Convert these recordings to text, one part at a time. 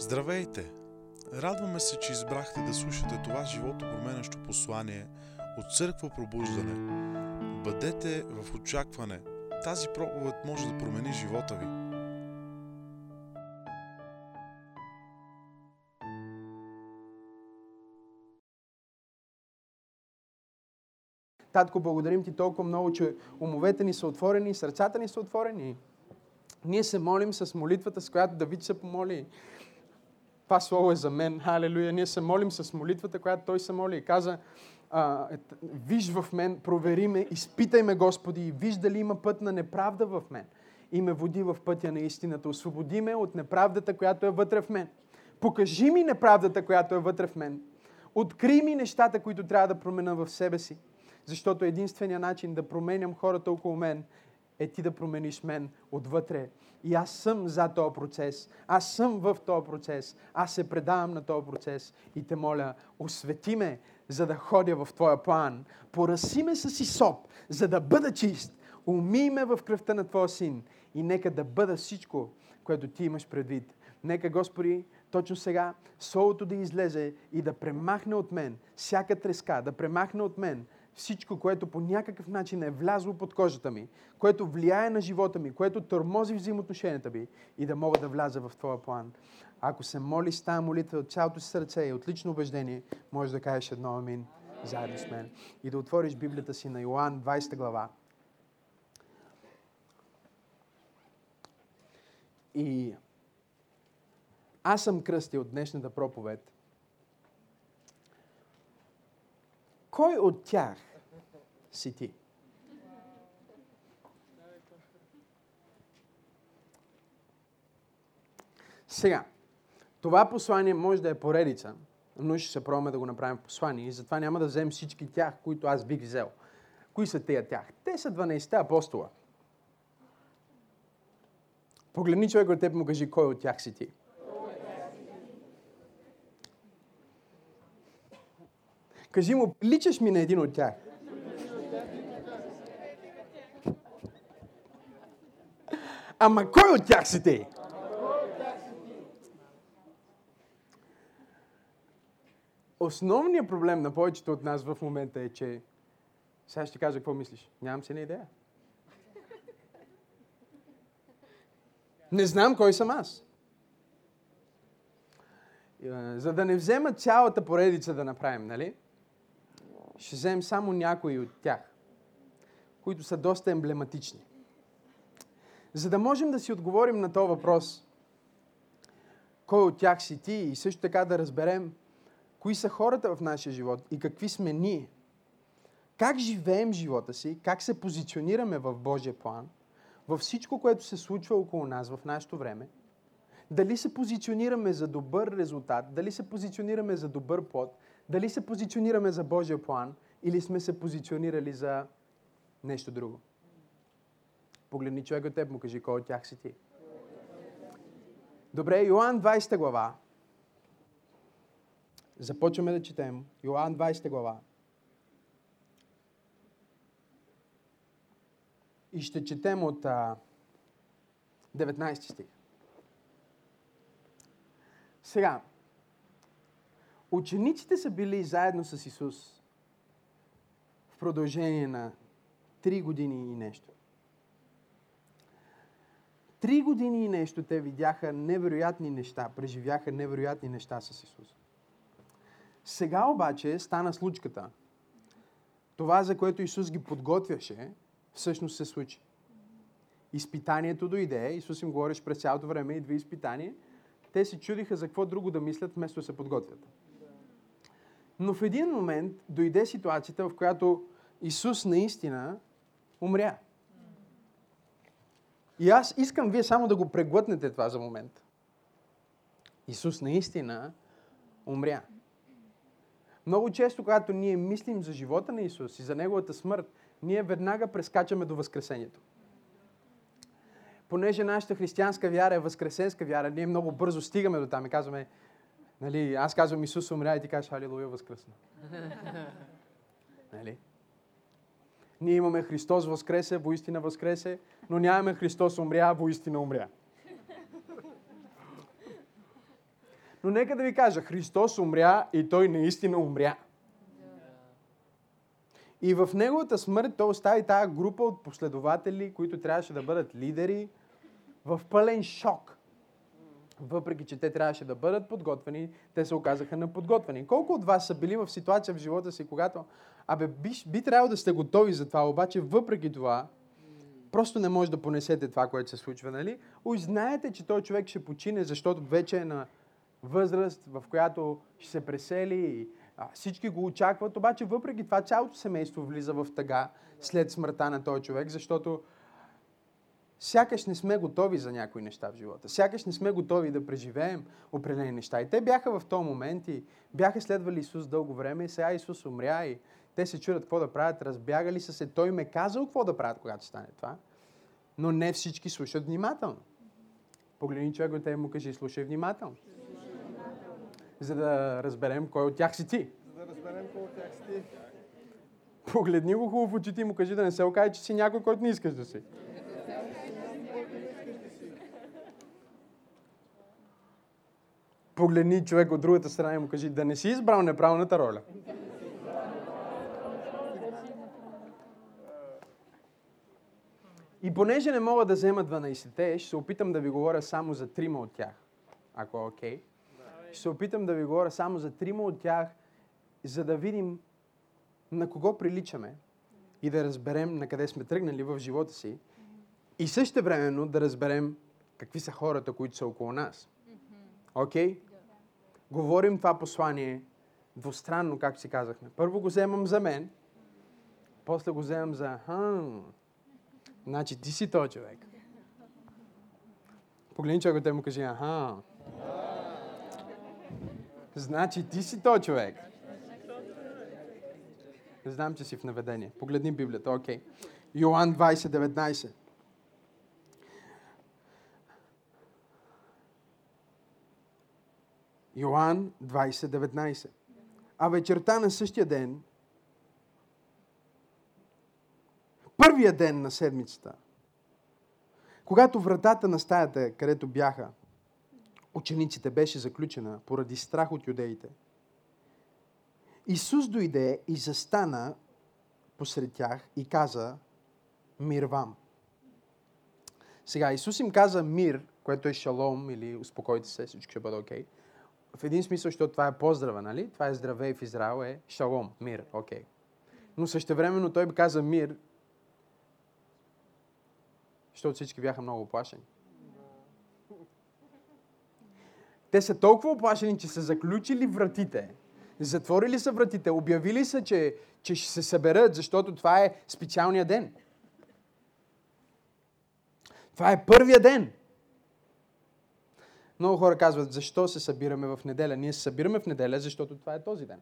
Здравейте! Радваме се, че избрахте да слушате това живото променящо послание от Църква Пробуждане. Бъдете в очакване. Тази проповед може да промени живота ви. Татко, благодарим ти толкова много, че умовете ни са отворени, сърцата ни са отворени. Ние се молим с молитвата, с която Давид се помоли. Слово е за мен. Халелуя. Ние се молим с молитвата, която той се моли и каза, виж в мен, провери ме, изпитай ме, Господи, и виж дали има път на неправда в мен. И ме води в пътя на истината. Освободи ме от неправдата, която е вътре в мен. Покажи ми неправдата, която е вътре в мен. Откри ми нещата, които трябва да променя в себе си. Защото единственият начин да променям хората около мен е ти да промениш мен отвътре. И аз съм за този процес. Аз съм в този процес. Аз се предавам на този процес. И те моля, освети ме, за да ходя в Твоя план. Пораси ме с Исоп, за да бъда чист. Умий ме в кръвта на Твоя син. И нека да бъда всичко, което Ти имаш предвид. Нека, Господи, точно сега Солото да излезе и да премахне от мен всяка треска, да премахне от мен всичко, което по някакъв начин е влязло под кожата ми, което влияе на живота ми, което тормози взаимоотношенията ми и да мога да вляза в Твоя план. Ако се моли с тази молитва от цялото си сърце и от лично убеждение, може да кажеш едно амин заедно с мен. И да отвориш Библията си на Йоан 20 глава. И аз съм кръстил от днешната проповед. Кой от тях ти? Сега, това послание може да е поредица, но ще се пробваме да го направим послание и затова няма да вземем всички тях, които аз бих взел. Кои са тези тях? Те са 12-те апостола. Погледни човек от теб му кажи кой от тях си ти. Кажи му, личаш ми на един от тях. Ама кой от тях си ти? Основният проблем на повечето от нас в момента е, че сега ще кажа какво мислиш. Нямам си на идея. Не знам кой съм аз. За да не взема цялата поредица да направим, нали? Ще вземем само някои от тях, които са доста емблематични. За да можем да си отговорим на този въпрос, кой от тях си ти и също така да разберем кои са хората в нашия живот и какви сме ние. Как живеем живота си, как се позиционираме в Божия план, във всичко, което се случва около нас в нашето време, дали се позиционираме за добър резултат, дали се позиционираме за добър плод, дали се позиционираме за Божия план или сме се позиционирали за нещо друго. Погледни човек от теб, му кажи кой от тях си ти. Добре, Йоан 20 глава. Започваме да четем. Йоан 20 глава. И ще четем от а, 19 стих. Сега, учениците са били заедно с Исус в продължение на 3 години и нещо. Три години и нещо те видяха невероятни неща, преживяха невероятни неща с Исус. Сега обаче стана случката. Това, за което Исус ги подготвяше, всъщност се случи. Изпитанието дойде, Исус им говориш през цялото време, и две изпитания. Те се чудиха за какво друго да мислят, вместо да се подготвят. Но в един момент дойде ситуацията, в която Исус наистина умря. И аз искам вие само да го преглътнете това за момент. Исус наистина умря. Много често, когато ние мислим за живота на Исус и за Неговата смърт, ние веднага прескачаме до Възкресението. Понеже нашата християнска вяра е възкресенска вяра, ние много бързо стигаме до там и казваме, нали, аз казвам Исус умря и ти кажеш, Алилуя, възкръсна. нали? Ние имаме Христос възкресе, воистина възкресе, но нямаме Христос умря, воистина умря. Но нека да ви кажа, Христос умря и Той наистина умря. И в Неговата смърт Той остави тази група от последователи, които трябваше да бъдат лидери, в пълен шок. Въпреки, че те трябваше да бъдат подготвени, те се оказаха неподготвени. Колко от вас са били в ситуация в живота си, когато, абе, би, би трябвало да сте готови за това, обаче въпреки това, просто не може да понесете това, което се случва, нали? Уж знаете, че той човек ще почине, защото вече е на възраст, в която ще се пресели и а, всички го очакват, обаче въпреки това цялото семейство влиза в тъга след смъртта на този човек, защото сякаш не сме готови за някои неща в живота. Сякаш не сме готови да преживеем определени неща. И те бяха в този момент и бяха следвали Исус дълго време и сега Исус умря и те се чудят какво да правят, разбягали са се. Той ме казал какво да правят, когато стане това. Но не всички слушат внимателно. Погледни човек от му кажи, слушай внимателно. За да разберем кой от тях си ти. За да разберем кой от тях си ти. Погледни го хубаво в очите и му кажи да не се окаже, че си някой, който не искаш да си. Погледни човек от другата страна и му кажи да не си избрал неправилната роля. И понеже не мога да взема 12-те, ще се опитам да ви говоря само за трима от тях. Ако е окей. Ще се опитам да ви говоря само за трима от тях, за да видим на кого приличаме и да разберем на къде сме тръгнали в живота си и също времено да разберем какви са хората, които са около нас. Окей? Okay? Говорим това послание двустранно, както си казахме. Първо го вземам за мен, после го вземам за хм, значи ти си този човек. Погледни човек, те му кажи, аха. Значи ти си този човек. Знам, че си в наведение. Погледни Библията, окей. Okay. Йоан 20, 19. Йоан 20, 19. А вечерта на същия ден, първия ден на седмицата, когато вратата на стаята, където бяха учениците, беше заключена поради страх от юдеите, Исус дойде и застана посред тях и каза мир вам. Сега, Исус им каза мир, което е шалом или успокойте се, всичко ще бъде окей. Okay. В един смисъл, защото това е поздрава, нали? Това е здравей в Израел, е шалом, мир, окей. Okay. Но същевременно той би каза мир, защото всички бяха много оплашени. Те са толкова оплашени, че са заключили вратите Затворили са вратите, обявили са, че, че ще се съберат, защото това е специалния ден. Това е първия ден. Много хора казват, защо се събираме в неделя? Ние се събираме в неделя, защото това е този ден.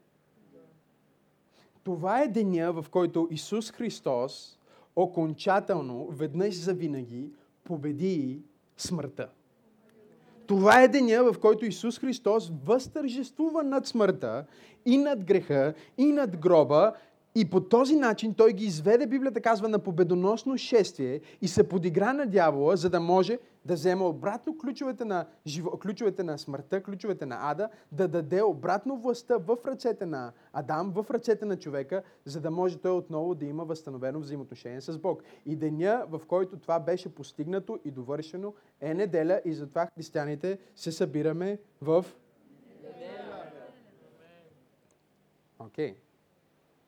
Това е деня, в който Исус Христос окончателно, веднъж за винаги, победи смъртта. Това е деня, в който Исус Христос възтържествува над смъртта и над греха и над гроба и по този начин той ги изведе, Библията казва, на победоносно шествие и се подигра на дявола, за да може да взема обратно ключовете на, живо, ключовете на смъртта, ключовете на ада, да даде обратно властта в ръцете на Адам, в ръцете на човека, за да може той отново да има възстановено взаимоотношение с Бог. И деня, в който това беше постигнато и довършено, е неделя и затова християните се събираме в Окей. Okay.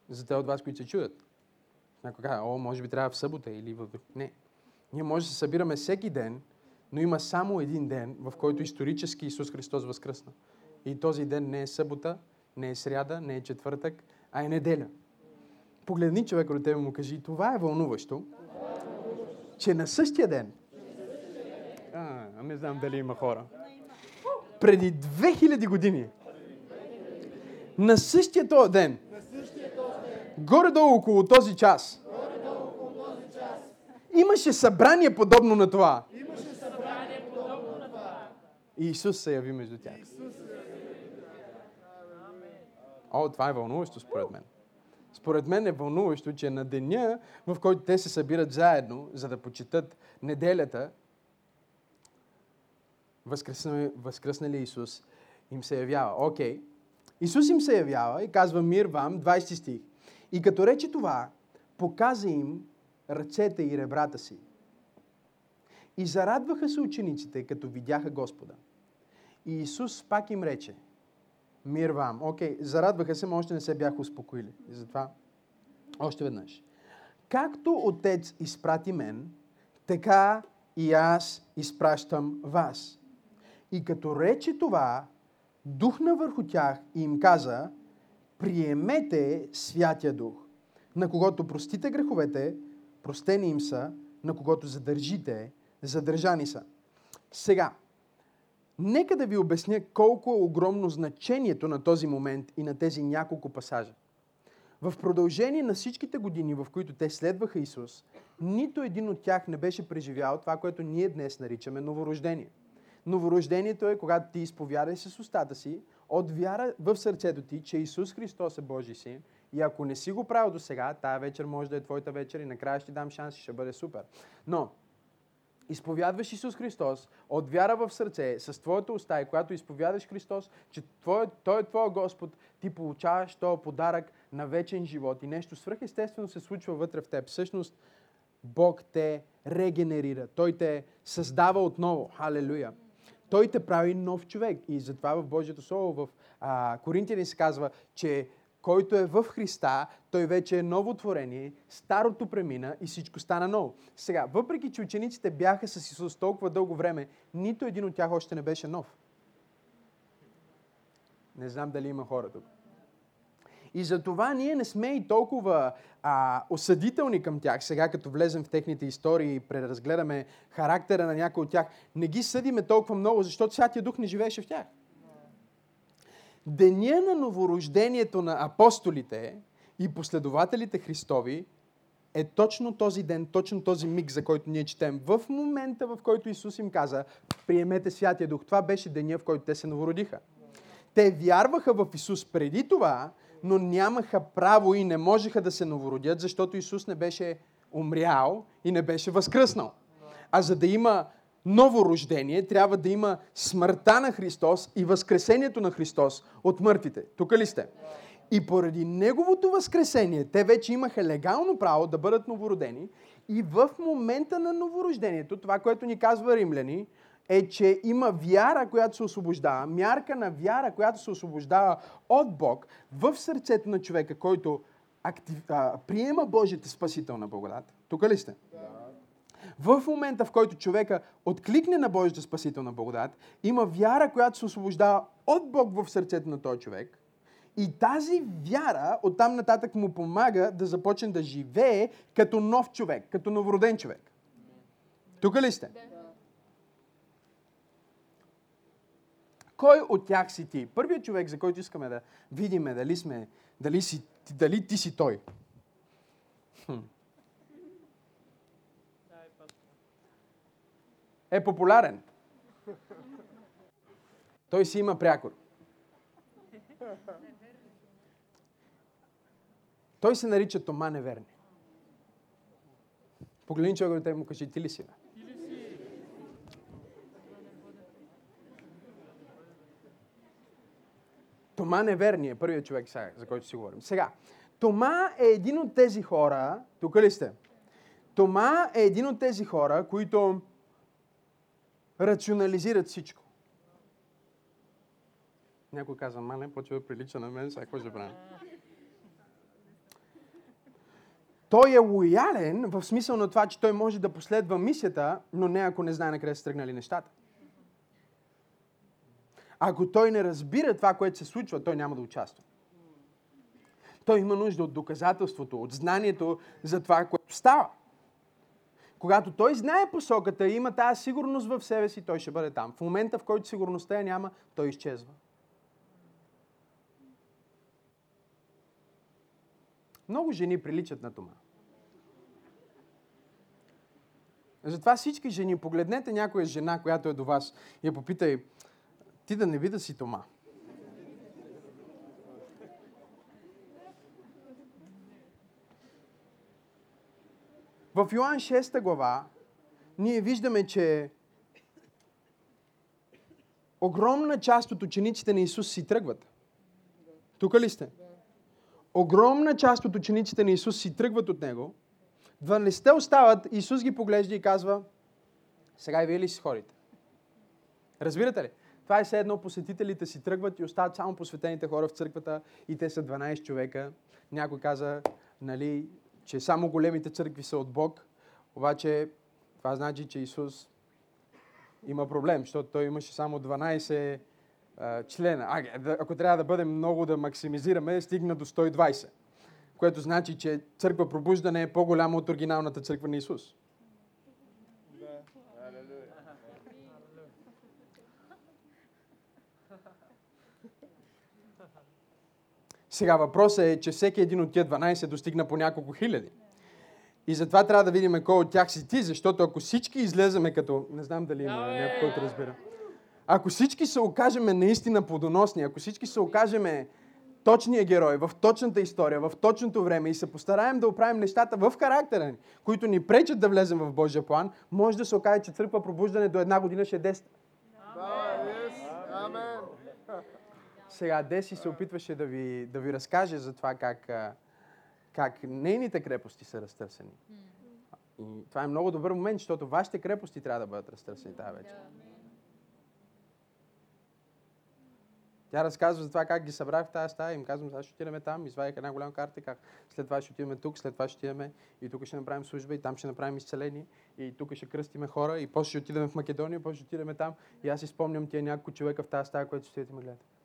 За те от вас, които се чудят. Някой казва, о, може би трябва в събота или в... Не. Ние може да се събираме всеки ден, но има само един ден, в който исторически Исус Христос възкръсна. И този ден не е събота, не е сряда, не е четвъртък, а е неделя. Погледни човек от тебе му кажи, това е вълнуващо, че на същия ден, а, не знам дали има хора, преди 2000 години, на същия този ден, горе-долу около този час, имаше събрание подобно на това. И Исус се яви между тях. О, това е вълнуващо според мен. Според мен е вълнуващо, че на деня, в който те се събират заедно, за да почитат неделята, възкръснали, възкръснали Исус, им се явява. Окей. Исус им се явява и казва мир вам, 20 стих. И като рече това, показа им ръцете и ребрата си. И зарадваха се учениците, като видяха Господа. И Исус пак им рече, мир вам. Окей, зарадваха се, но още не се бяха успокоили. И затова още веднъж. Както Отец изпрати мен, така и аз изпращам вас. И като рече това, духна върху тях и им каза, приемете Святия Дух. На когото простите греховете, простени им са, на когото задържите, задържани са. Сега, нека да ви обясня колко е огромно значението на този момент и на тези няколко пасажа. В продължение на всичките години, в които те следваха Исус, нито един от тях не беше преживял това, което ние днес наричаме новорождение. Новорождението е когато ти изповядаш с устата си, от вяра в сърцето ти, че Исус Христос е Божий син. И ако не си го правил до сега, тая вечер може да е твоята вечер и накрая ще дам шанс и ще бъде супер. Но, изповядваш Исус Христос от вяра в сърце, с твоята уста и когато изповядаш Христос, че твой, Той е твой Господ, ти получаваш този подарък на вечен живот и нещо свръхестествено се случва вътре в теб. Всъщност, Бог те регенерира. Той те създава отново. Халелуя. Той те прави нов човек. И затова в Божието Слово, в а, Коринтияни се казва, че който е в Христа, той вече е ново творение, старото премина и всичко стана ново. Сега, въпреки че учениците бяха с Исус толкова дълго време, нито един от тях още не беше нов. Не знам дали има хора тук. И за това ние не сме и толкова а, осъдителни към тях. Сега, като влезем в техните истории и преразгледаме характера на някой от тях, не ги съдиме толкова много, защото Святия Дух не живееше в тях. Деня на новорождението на апостолите и последователите Христови е точно този ден, точно този миг, за който ние четем. В момента, в който Исус им каза, приемете Святия Дух. Това беше деня, в който те се новородиха. Те вярваха в Исус преди това, но нямаха право и не можеха да се новородят, защото Исус не беше умрял и не беше възкръснал. А за да има ново рождение, трябва да има смъртта на Христос и възкресението на Христос от мъртвите. Тук ли сте? И поради Неговото възкресение, те вече имаха легално право да бъдат новородени и в момента на новорождението, това, което ни казва римляни, е, че има вяра, която се освобождава, мярка на вяра, която се освобождава от Бог в сърцето на човека, който актив, а, приема Божията спасителна благодат. Тук ли сте? Да. В момента, в който човека откликне на Божията спасителна благодат, има вяра, която се освобождава от Бог в сърцето на този човек. И тази вяра оттам нататък му помага да започне да живее като нов човек, като новороден човек. Тук ли сте? Кой от тях си ти? Първият човек, за който искаме да видим дали, сме, дали, си, дали ти си той. Хм. Е популярен. Той си има прякор. Той се нарича Тома Неверни. Погледни човек и му кажи, ти ли си? Тома неверния, първият човек, сега, за който си говорим. Сега, Тома е един от тези хора, тук ли сте? Тома е един от тези хора, които рационализират всичко. Някой казва, мале, почва да прилича на мен, сега какво ще правим? Той е лоялен в смисъл на това, че той може да последва мисията, но не ако не знае на къде са тръгнали нещата. Ако той не разбира това, което се случва, той няма да участва. Той има нужда от доказателството, от знанието за това, което става. Когато той знае посоката и има тази сигурност в себе си, той ще бъде там. В момента, в който сигурността я няма, той изчезва. Много жени приличат на това. Затова всички жени, погледнете някоя жена, която е до вас и я попитай, ти да не би си Тома. В Йоан 6 глава ние виждаме, че огромна част от учениците на Исус си тръгват. Тук ли сте? Огромна част от учениците на Исус си тръгват от Него. 12 остават, Исус ги поглежда и казва, сега и вие ли си ходите? Разбирате ли? Това е все едно посетителите си тръгват и остават само посветените хора в църквата и те са 12 човека. Някой каза, нали, че само големите църкви са от Бог, обаче това значи, че Исус има проблем, защото той имаше само 12 а, члена. А, ако трябва да бъдем много да максимизираме, стигна до 120. Което значи, че църква пробуждане е по-голяма от оригиналната църква на Исус. Сега въпросът е, че всеки един от тия 12 достигна по няколко хиляди. И затова трябва да видим кой от тях си ти, защото ако всички излеземе като... Не знам дали има някой, който разбира. Ако всички се окажеме наистина плодоносни, ако всички се окажеме точния герой, в точната история, в точното време и се постараем да оправим нещата в характера ни, които ни пречат да влезем в Божия план, може да се окаже, че църква пробуждане до една година ще е 10. Амен. Сега Деси се опитваше да ви, да ви разкаже за това как, как нейните крепости са разтърсени. И това е много добър момент, защото вашите крепости трябва да бъдат разтърсени тази вечер. Тя разказва за това как ги събрах в тази стая и им казвам, сега ще отидем там, извадих една голяма карта как след това ще отидем тук, след това ще отидем и тук ще направим служба и там ще направим изцеление и тук ще кръстиме хора и после ще отидем в Македония, после ще отидем там и аз си спомням тия няколко човека в тази стая, които стоят и ме гледат.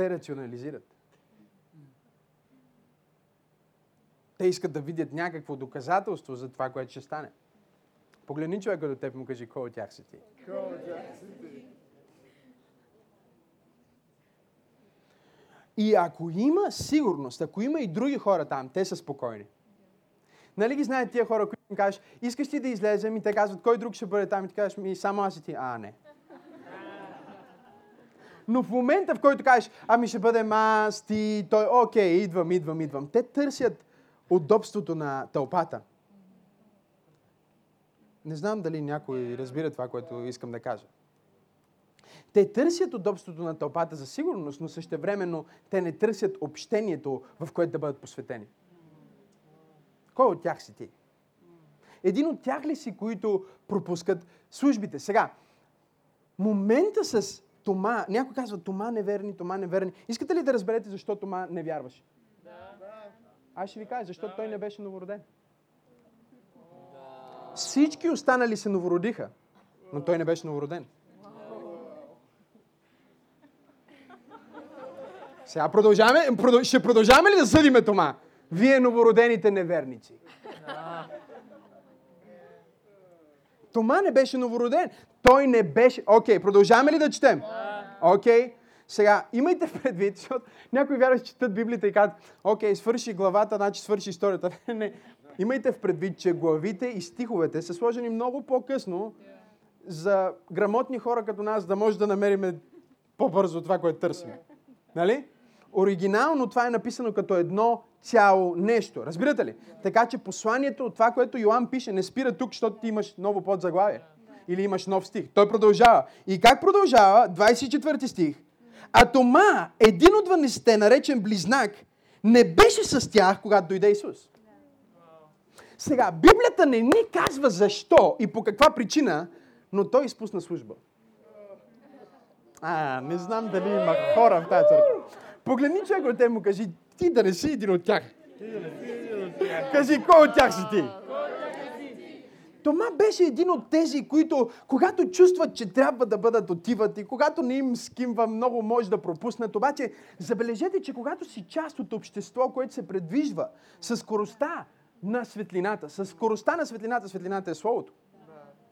Те рационализират. Те искат да видят някакво доказателство за това, което ще стане. Погледни човека до теб и му кажи, кой от тях си ти. И ако има сигурност, ако има и други хора там, те са спокойни. Нали ги знаят тия хора, които им кажеш, искаш ли да излезем и те казват, кой друг ще бъде там и ти кажеш, ми само аз и ти. А, не. Но в момента, в който кажеш, ами ще бъдем аз, ти, той, окей, идвам, идвам, идвам. Те търсят удобството на тълпата. Не знам дали някой разбира това, което искам да кажа. Те търсят удобството на тълпата за сигурност, но същевременно те не търсят общението, в което да бъдат посветени. Кой от тях си ти? Един от тях ли си, които пропускат службите? Сега, момента с Тома, някой казва Тома неверни, Тома неверни. Искате ли да разберете защо Тома не вярваше? Аз ще ви кажа, защото той не беше новороден. Всички останали се новородиха, но той не беше новороден. Сега продължаваме, продъл- ще продължаваме ли да съдиме Тома? Вие новородените неверници. Тома не беше новороден. Той не беше... Окей, продължаваме ли да четем? Окей. Сега, имайте предвид, защото някои вярващи четат Библията и казват, окей, свърши главата, значи свърши историята. Не, не. Имайте в предвид, че главите и стиховете са сложени много по-късно за грамотни хора като нас, да може да намерим по-бързо това, което търсим. Нали? Оригинално това е написано като едно цяло нещо. Разбирате ли? Така че посланието от това, което Йоан пише, не спира тук, защото ти имаш ново подзаглавие. Или имаш нов стих. Той продължава. И как продължава? 24 стих. А Тома, един от 12 наречен близнак, не беше с тях, когато дойде Исус. Сега, Библията не ни казва защо и по каква причина, но той изпусна служба. А, не знам дали има хора в тази църква. Погледни човек от те му кажи, ти да не си един от тях. Кажи, кой от тях си ти? Тома беше един от тези, които, когато чувстват, че трябва да бъдат отиват и когато не им скимва, много може да пропуснат. Обаче, забележете, че когато си част от общество, което се предвижва с скоростта на светлината, с скоростта на светлината, светлината е Словото.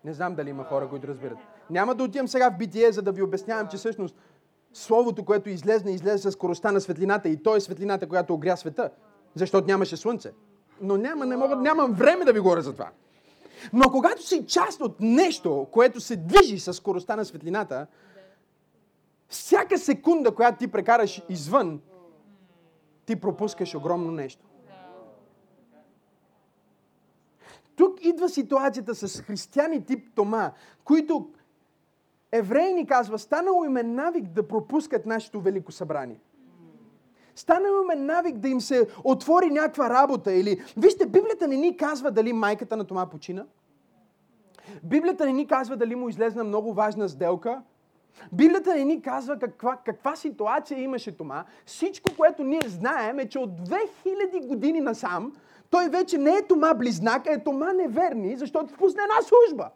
Не знам дали има хора, които разбират. Няма да отивам сега в битие, за да ви обяснявам, че всъщност Словото, което излезне, излезе с скоростта на светлината и то е светлината, която огря света, защото нямаше слънце. Но няма, не мога, нямам време да ви говоря за това. Но когато си част от нещо, което се движи с скоростта на светлината, всяка секунда, която ти прекараш извън, ти пропускаш огромно нещо. тук идва ситуацията с християни тип Тома, които евреи ни казва, станало им е навик да пропускат нашето велико събрание. Станало им е навик да им се отвори някаква работа. Или, вижте, Библията не ни казва дали майката на Тома почина. Библията не ни казва дали му излезна много важна сделка. Библията не ни казва каква, каква ситуация имаше Тома. Всичко, което ние знаем е, че от 2000 години насам той вече не е Тома близнак, а е Тома неверни, защото впусна една служба.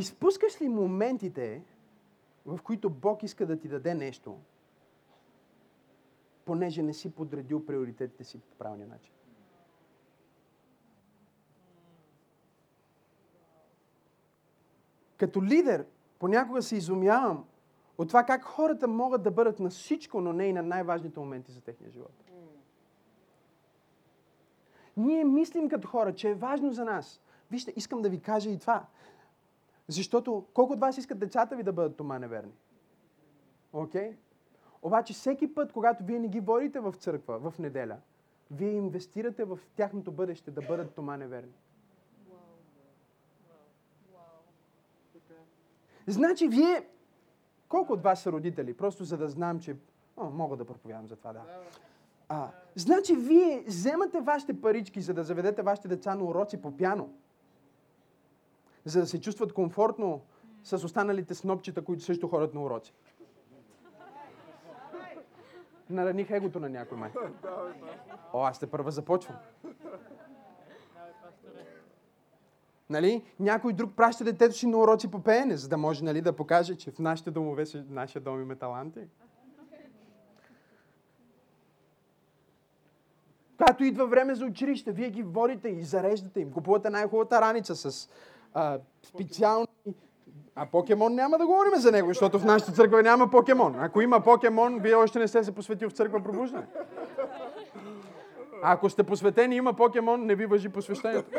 Изпускаш ли моментите, в които Бог иска да ти даде нещо, понеже не си подредил приоритетите си по правилния начин? Като лидер, понякога се изумявам от това как хората могат да бъдат на всичко, но не и на най-важните моменти за техния живот. Ние мислим като хора, че е важно за нас. Вижте, искам да ви кажа и това. Защото колко от вас искат децата ви да бъдат тома неверни? Окей? Okay? Обаче всеки път, когато вие не ги водите в църква, в неделя, вие инвестирате в тяхното бъдеще да бъдат тома неверни. Значи вие, колко от вас са родители? Просто за да знам, че О, мога да проповядам за това, да. А, значи вие вземате вашите парички, за да заведете вашите деца на уроци по пяно за да се чувстват комфортно с останалите снопчета, които също ходят на уроци. Нараних егото на някой май. О, аз те първа започвам. Нали? Някой друг праща детето си на уроци по пеене, за да може нали, да покаже, че в нашите домове, в нашия дом има таланти. Когато идва време за училище, вие ги водите и зареждате им. Купувате най-хубавата раница с а, специални... А покемон няма да говорим за него, защото в нашата църква няма покемон. Ако има покемон, вие още не сте се посветил в църква пробуждане. Ако сте посветени, има покемон, не ви въжи посвещението.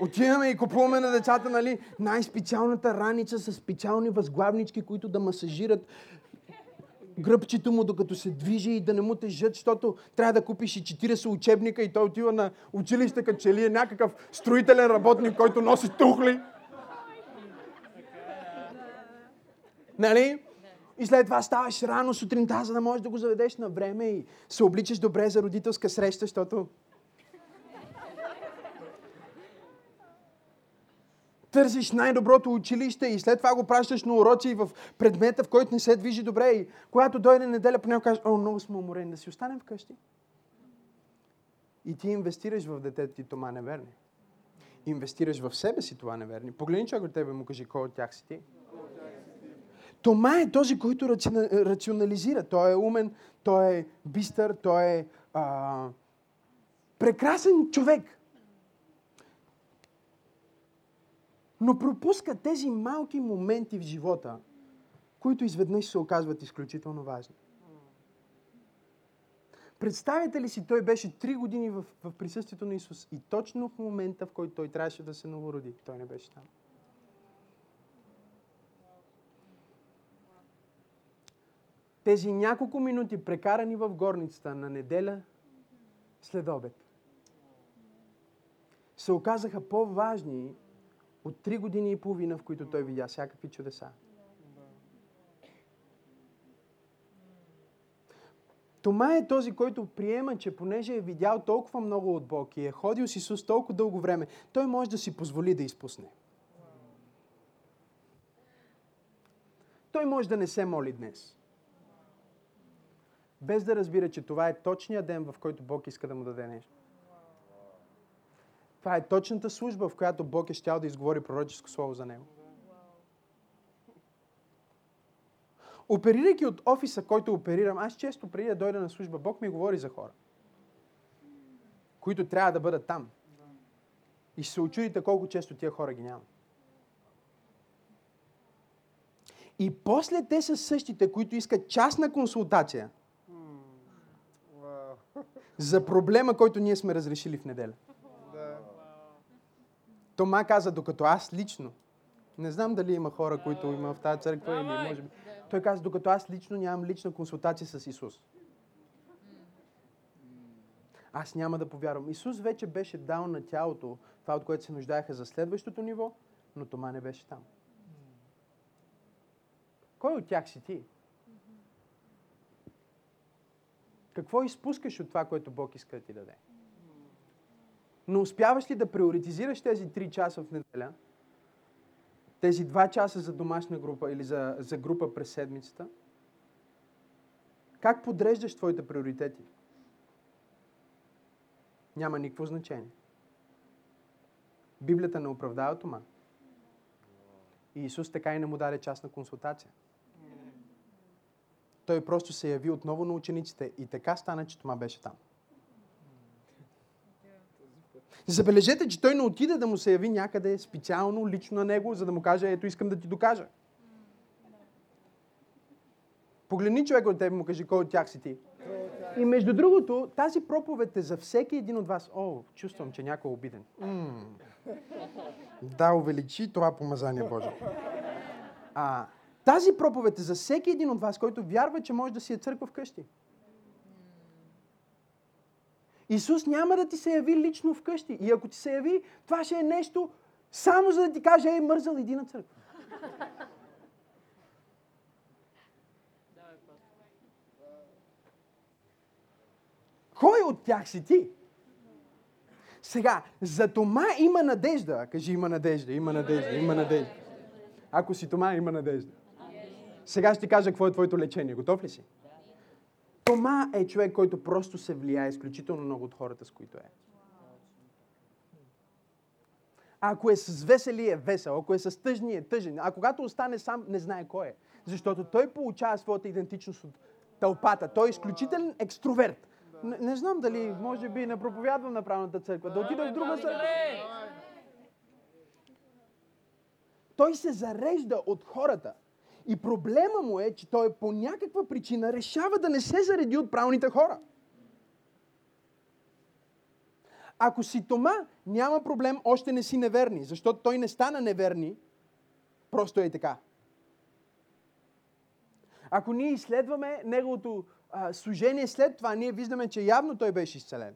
Отиваме и купуваме на децата нали, най-специалната раница с специални възглавнички, които да масажират гръбчето му, докато се движи и да не му тежат, защото трябва да купиш и 40 учебника и той отива на училище, като че ли е някакъв строителен работник, който носи тухли. Нали? И след това ставаш рано сутринта, за да можеш да го заведеш на време и се обличаш добре за родителска среща, защото търсиш най-доброто училище и след това го пращаш на уроци в предмета, в който не се движи добре. И когато дойде неделя, по него кажеш, о, много сме уморени, да си останем вкъщи. И ти инвестираш в детето ти това неверни. Инвестираш в себе си това неверни. Погледни човек от тебе му кажи, кой от тях си ти. Тома е този, който рационализира. Той е умен, той е бистър, той е а, прекрасен човек. Но пропуска тези малки моменти в живота, които изведнъж се оказват изключително важни. Представете ли си, той беше три години в, в присъствието на Исус и точно в момента, в който той трябваше да се новороди, той не беше там. Тези няколко минути, прекарани в горницата на неделя след обед, се оказаха по-важни от три години и половина, в които той видя всякакви чудеса. Тома е този, който приема, че понеже е видял толкова много от Бог и е ходил с Исус толкова дълго време, той може да си позволи да изпусне. Той може да не се моли днес. Без да разбира, че това е точният ден, в който Бог иска да му даде нещо. Това е точната служба, в която Бог е щял да изговори пророческо слово за него. Оперирайки от офиса, който оперирам, аз често преди да дойда на служба, Бог ми говори за хора, които трябва да бъдат там. И ще се очудите колко често тия хора ги няма. И после те са същите, които искат частна консултация за проблема, който ние сме разрешили в неделя. Тома каза, докато аз лично, не знам дали има хора, които има в тази църква или може би. Той каза, докато аз лично нямам лична консултация с Исус. Аз няма да повярвам. Исус вече беше дал на тялото това, от което се нуждаеха за следващото ниво, но Тома не беше там. Кой от тях си ти? Какво изпускаш от това, което Бог иска да ти даде? Но успяваш ли да приоритизираш тези 3 часа в неделя, тези 2 часа за домашна група или за, за група през седмицата? Как подреждаш твоите приоритети? Няма никакво значение. Библията не оправдава Тома. И Исус така и не му даде частна консултация. Той просто се яви отново на учениците и така стана, че Тома беше там. Забележете, че той не отиде да му се яви някъде специално, лично на него, за да му каже, ето искам да ти докажа. Погледни човек от теб и му кажи, кой от тях си ти. И между другото, тази проповед е за всеки един от вас. О, чувствам, че някой е обиден. М. Да, увеличи това помазание Боже. А, тази проповед е за всеки един от вас, който вярва, че може да си е църква вкъщи. Исус няма да ти се яви лично вкъщи. И ако ти се яви, това ще е нещо само за да ти каже, ей, мързал, иди на църква. Кой от тях си ти? Сега, за Тома има надежда. Кажи, има надежда, има надежда, има надежда. Ако си Тома, има надежда. Сега ще ти кажа какво е твоето лечение. Готов ли си? Тома е човек, който просто се влияе изключително много от хората, с които е. Ако е с весели, е весел. Ако е с тъжни, е тъжен. А когато остане сам, не знае кой е. Защото той получава своята идентичност от тълпата. Той е изключителен екстроверт. Не, не знам дали, може би, не проповядвам на правната църква. Да отида в друга църква. Той се зарежда от хората. И проблема му е, че той по някаква причина решава да не се зареди от правилните хора. Ако си Тома, няма проблем, още не си неверни, защото той не стана неверни, просто е така. Ако ние изследваме неговото а, служение след това, ние виждаме, че явно той беше изцелен.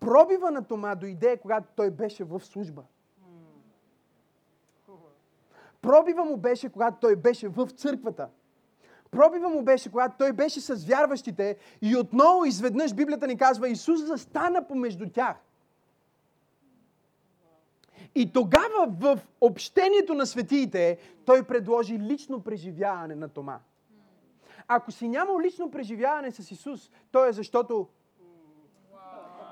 Пробива на Тома дойде, когато той беше в служба. Пробива му беше, когато той беше в църквата. Пробива му беше, когато той беше с вярващите и отново изведнъж Библията ни казва, Исус застана помежду тях. И тогава в общението на светиите той предложи лично преживяване на Тома. Ако си нямал лично преживяване с Исус, то е защото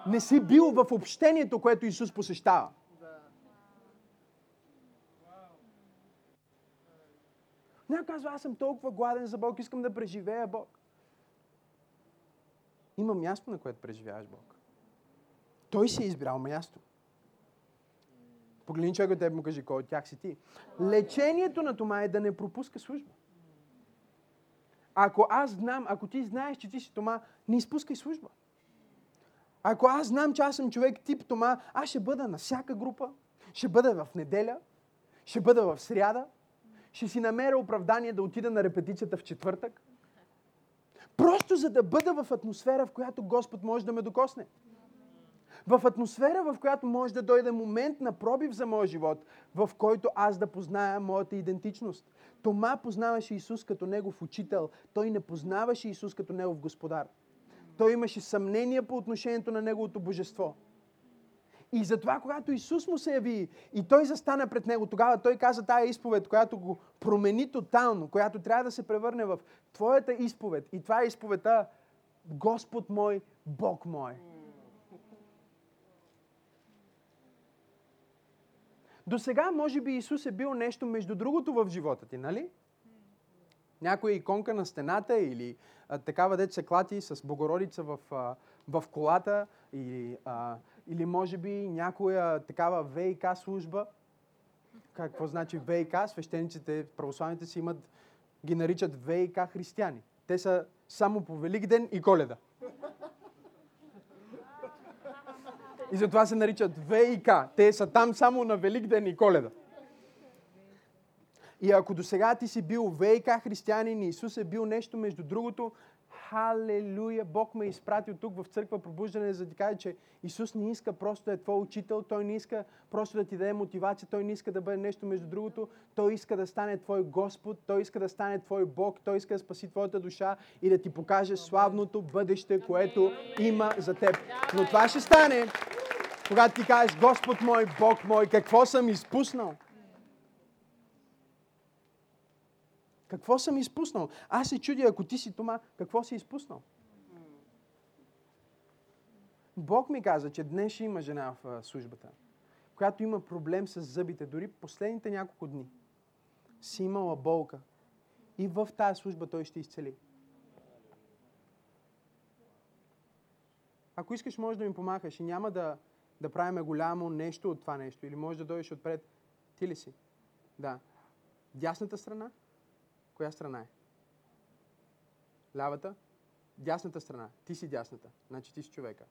не си бил в общението, което Исус посещава. Някой казва, аз съм толкова гладен за Бог, искам да преживея Бог. Има място, на което преживяваш Бог. Той си е избрал място. Погледни човек от му кажи, кой от тях си ти. Лечението на това е да не пропуска служба. Ако аз знам, ако ти знаеш, че ти си Тома, не изпускай служба. Ако аз знам, че аз съм човек тип Тома, аз ще бъда на всяка група, ще бъда в неделя, ще бъда в сряда, ще си намеря оправдание да отида на репетицията в четвъртък. Просто за да бъда в атмосфера, в която Господ може да ме докосне. В атмосфера, в която може да дойде момент на пробив за моя живот, в който аз да позная моята идентичност. Тома познаваше Исус като негов учител. Той не познаваше Исус като негов господар. Той имаше съмнение по отношението на неговото божество. И затова, когато Исус му се яви и той застана пред него, тогава той каза тая изповед, която го промени тотално, която трябва да се превърне в твоята изповед. И това е изповедта Господ мой, Бог мой. До сега, може би, Исус е бил нещо между другото в живота ти, нали? Някоя иконка на стената или а, такава дете се клати с Богородица в, а, в колата или, а, или може би някоя такава ВИК служба. Какво значи ВИК? Свещениците, православните си имат, ги наричат ВИК християни. Те са само по Велик ден и Коледа. И затова се наричат ВИК. Те са там само на Великден и Коледа. И ако до сега ти си бил ВИК християнин и Исус е бил нещо между другото, халелуя, Бог ме е изпратил тук в църква пробуждане, за да ти каже, че Исус не иска просто да е твой учител, Той не иска просто да ти даде мотивация, Той не иска да бъде нещо между другото, Той иска да стане твой Господ, Той иска да стане твой Бог, Той иска да спаси твоята душа и да ти покаже славното бъдеще, което има за теб. Но това ще стане, когато ти кажеш, Господ мой, Бог мой, какво съм изпуснал? Какво съм изпуснал? Аз се чудя, ако ти си Тома, какво си изпуснал? Бог ми каза, че днес ще има жена в службата, която има проблем с зъбите. Дори последните няколко дни си имала болка. И в тази служба той ще изцели. Ако искаш, може да ми помахаш и няма да, да правиме голямо нещо от това нещо. Или може да дойдеш отпред. Ти ли си? Да. Дясната страна? Коя страна е? Лявата? Дясната страна. Ти си дясната. Значи ти си човека.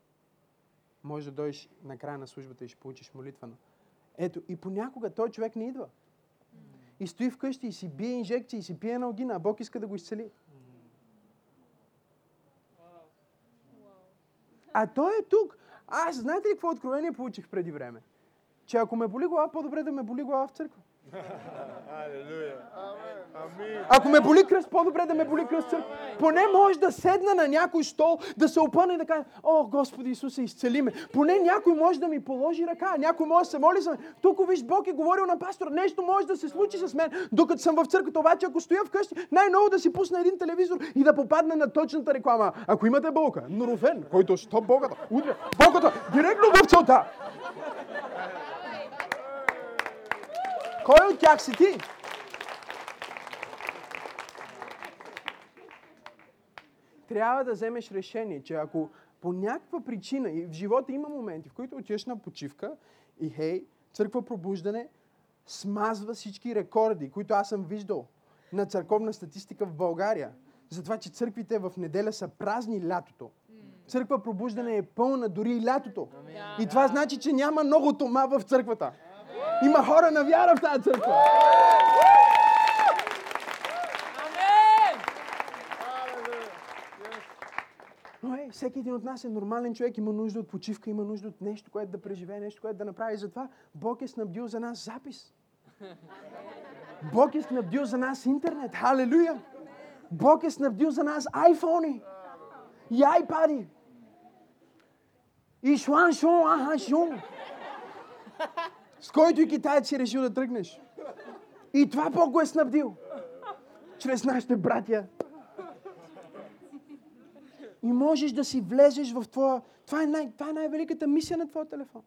Може да дойдеш на края на службата и ще получиш молитвано. Ето, и понякога той човек не идва. И стои вкъщи и си бие инжекции, и си пие аналгина, а Бог иска да го изцели. А той е тук. Аз знаете ли какво откровение получих преди време? Че ако ме боли глава, по-добре да ме боли глава в църква. Ако ме боли кръст, по-добре да ме боли кръст. Поне може да седна на някой стол, да се опъне и да каже, о, Господи Исусе, изцели ме. Поне някой може да ми положи ръка, някой може да се моли за мен. Тук виж, Бог е говорил на пастора, нещо може да се случи с мен, докато съм в църквата. Обаче, ако стоя вкъщи, най-ново да си пусна един телевизор и да попадна на точната реклама. Ако имате болка, норофен, който що Богата, удря, Богата, директно в целта. Кой от тях си ти? Трябва да вземеш решение, че ако по някаква причина и в живота има моменти, в които отиваш на почивка и хей, църква пробуждане смазва всички рекорди, които аз съм виждал на църковна статистика в България. За това, че църквите в неделя са празни лятото. Църква пробуждане е пълна дори и лятото. И това значи, че няма много тома в църквата. Има хора на вяра в тази църква. Но е, всеки един от нас е нормален човек, има нужда от почивка, има нужда от нещо, което да преживее, нещо, което да направи. Затова Бог е снабдил за нас запис. Бог е снабдил за нас интернет. Халелуя! Бог е снабдил за нас айфони и айпади. И шуан шун, аха шун. С който и китаец си решил да тръгнеш. И това Бог го е снабдил. Чрез нашите братя. И можеш да си влезеш в твоя... Това е, най... това е най-великата мисия на твоя телефон.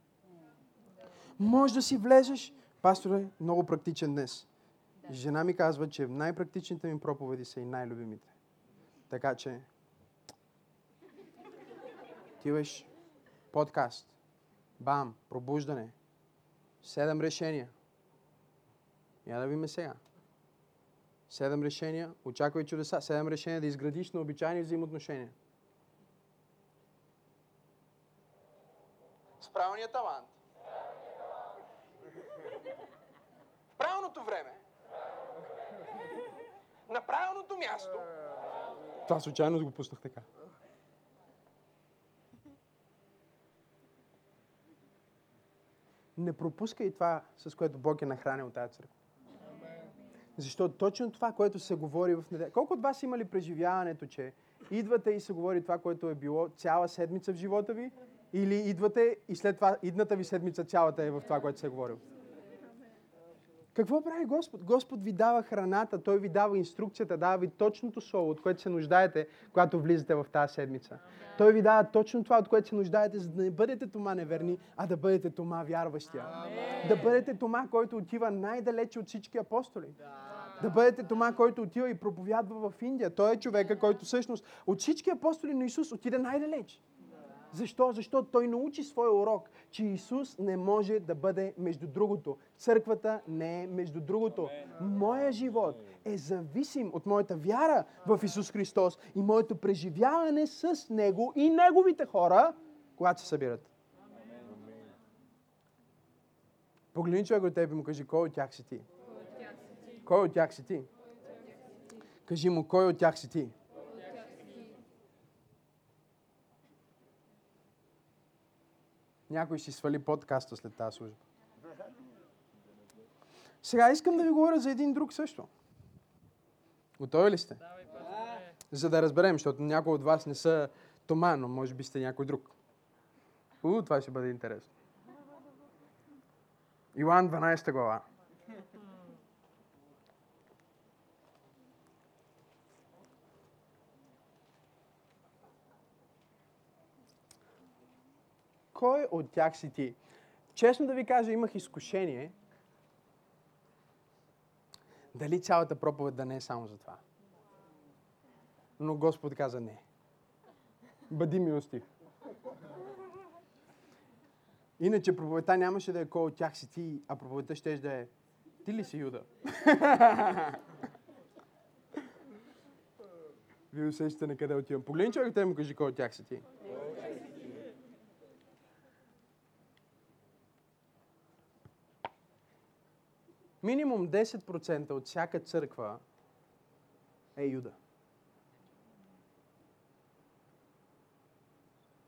Може да си влезеш... Пастор е много практичен днес. Жена ми казва, че най-практичните ми проповеди са и най-любимите. Така че... Отиваш подкаст. Бам, пробуждане. Седем решения. Я да видим сега. Седем решения, очаквай чудеса. Седем решения да изградиш на обичайни взаимоотношения. С правилния талант. В правилното време. На правилното място. Това случайно го пуснах така. Не пропускай това, с което Бог е нахранил тази църква. Защото точно това, което се говори в неделя. Колко от вас имали преживяването, че идвате и се говори това, което е било цяла седмица в живота ви, или идвате и след това идната ви седмица цялата е в това, което се е говорил? Какво прави Господ? Господ ви дава храната, Той ви дава инструкцията, дава ви точното слово, от което се нуждаете, когато влизате в тази седмица. Той ви дава точно това, от което се нуждаете, за да не бъдете тома неверни, а да бъдете тома вярващия. Да бъдете тома, който отива най-далече от всички апостоли. Да бъдете тома, който отива и проповядва в Индия. Той е човека, който всъщност от всички апостоли на Исус отиде най-далеч. Защо? Защото той научи своя урок, че Исус не може да бъде между другото. Църквата не е между другото. Моя живот е зависим от моята вяра в Исус Христос и моето преживяване с Него и Неговите хора, когато се събират. Погледни човек от теб и му кажи, кой от тях си ти? Кой от тях си ти? Кажи му, кой от тях си ти? Някой си свали подкаста след тази служба. Сега искам да ви говоря за един друг също. Готови ли сте? За да разберем, защото някои от вас не са Тома, но може би сте някой друг. У, това ще бъде интересно. Иоанн 12 глава. Кой от тях си ти? Честно да ви кажа, имах изкушение дали цялата проповед да не е само за това. Но Господ каза не. Бъди милостив. Иначе проповедта нямаше да е кой от тях си ти, а проповедта ще да е ти ли си Юда? Вие усещате на къде отивам. Погледни човек, те му кажи кой от тях си ти. Минимум 10% от всяка църква е Юда.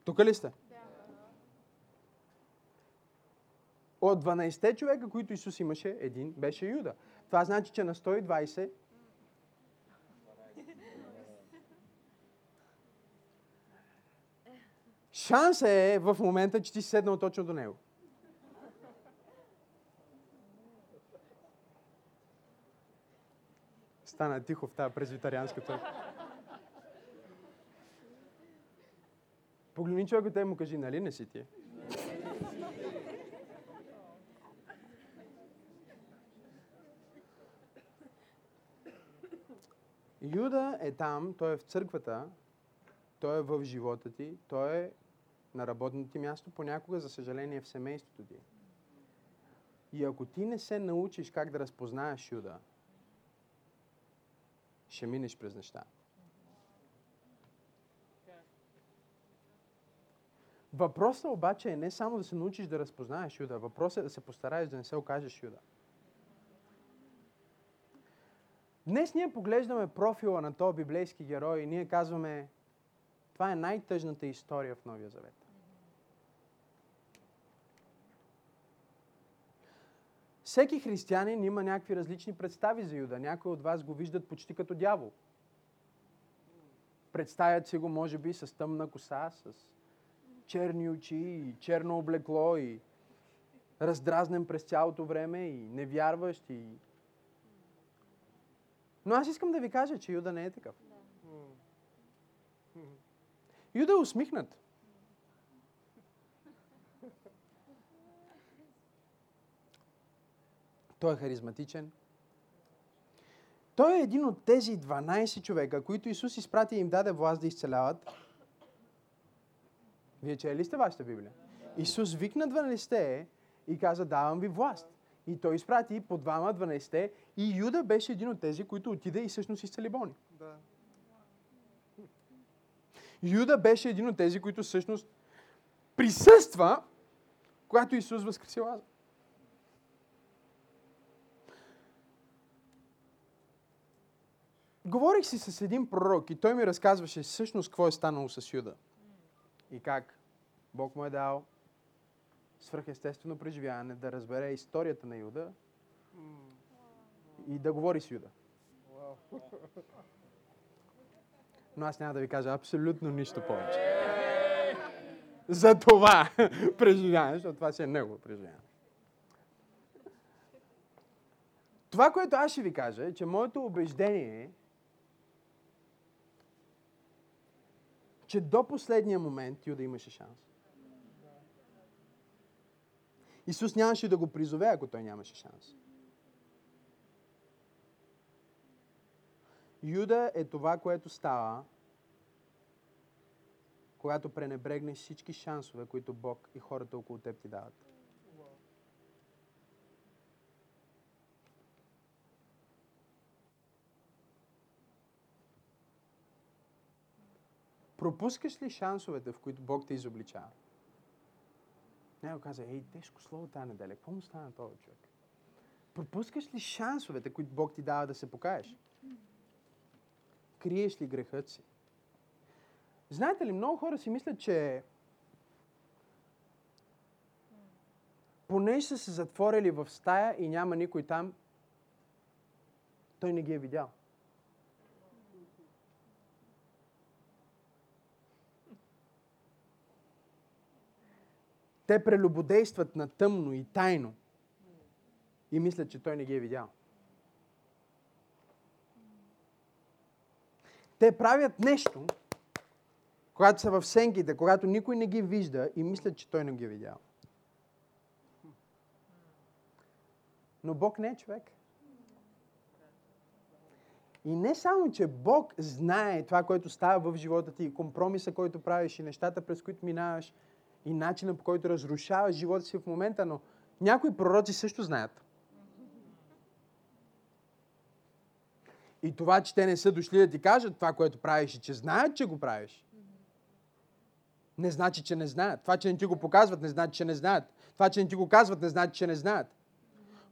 Тук ли сте? От 12 човека, които Исус имаше, един беше Юда. Това значи, че на 120 Шанса е в момента, че ти си седнал точно до него. Стана тихо в тази презвитарианска църква. Погледни човек те му кажи, нали не си ти? Юда е там, той е в църквата, той е в живота ти, той е на работното ти място, понякога, за съжаление, в семейството ти. И ако ти не се научиш как да разпознаеш Юда, ще минеш през неща. Въпросът обаче е не само да се научиш да разпознаеш Юда, въпросът е да се постараеш да не се окажеш Юда. Днес ние поглеждаме профила на този библейски герой и ние казваме, това е най-тъжната история в Новия Завет. Всеки християнин има някакви различни представи за Юда. Някои от вас го виждат почти като дявол. Представят си го, може би, с тъмна коса, с черни очи и черно облекло и раздразнен през цялото време и невярващ и... Но аз искам да ви кажа, че Юда не е такъв. Юда е усмихнат. Той е харизматичен. Той е един от тези 12 човека, които Исус изпрати и им даде власт да изцеляват. Вие чели сте вашата Библия? Исус викна 12 и каза, давам ви власт. И той изпрати по двама 12 и Юда беше един от тези, които отиде и всъщност изцели болни. Да. Юда беше един от тези, които всъщност присъства, когато Исус възкреси Лазар. Говорих си с един пророк и той ми разказваше всъщност какво е станало с Юда. И как Бог му е дал свръхестествено преживяване да разбере историята на Юда и да говори с Юда. Но аз няма да ви кажа абсолютно нищо повече. За това преживяване, защото това си е негово преживяване. Това, което аз ще ви кажа, е, че моето убеждение е, че до последния момент Юда имаше шанс. Исус нямаше да го призове, ако той нямаше шанс. Юда е това, което става, когато пренебрегнеш всички шансове, които Бог и хората около теб ти дават. Пропускаш ли шансовете, в които Бог те изобличава? Някой каза, ей, тежко слово тази неделя. Какво му стана на този човек? Пропускаш ли шансовете, които Бог ти дава да се покаеш? Криеш ли грехът си? Знаете ли, много хора си мислят, че понеже са се затворили в стая и няма никой там, той не ги е видял. Те прелюбодействат на тъмно и тайно и мислят, че той не ги е видял. Те правят нещо, когато са в сенките, когато никой не ги вижда и мислят, че той не ги е видял. Но Бог не е човек. И не само, че Бог знае това, което става в живота ти, компромиса, който правиш и нещата, през които минаваш, и начина по който разрушаваш живота си в момента, но някои пророци също знаят. И това, че те не са дошли да ти кажат това, което правиш и че знаят, че го правиш, не значи, че не знаят. Това, че не ти го показват, не значи, че не знаят. Това, че не ти го казват, не значи, че не знаят.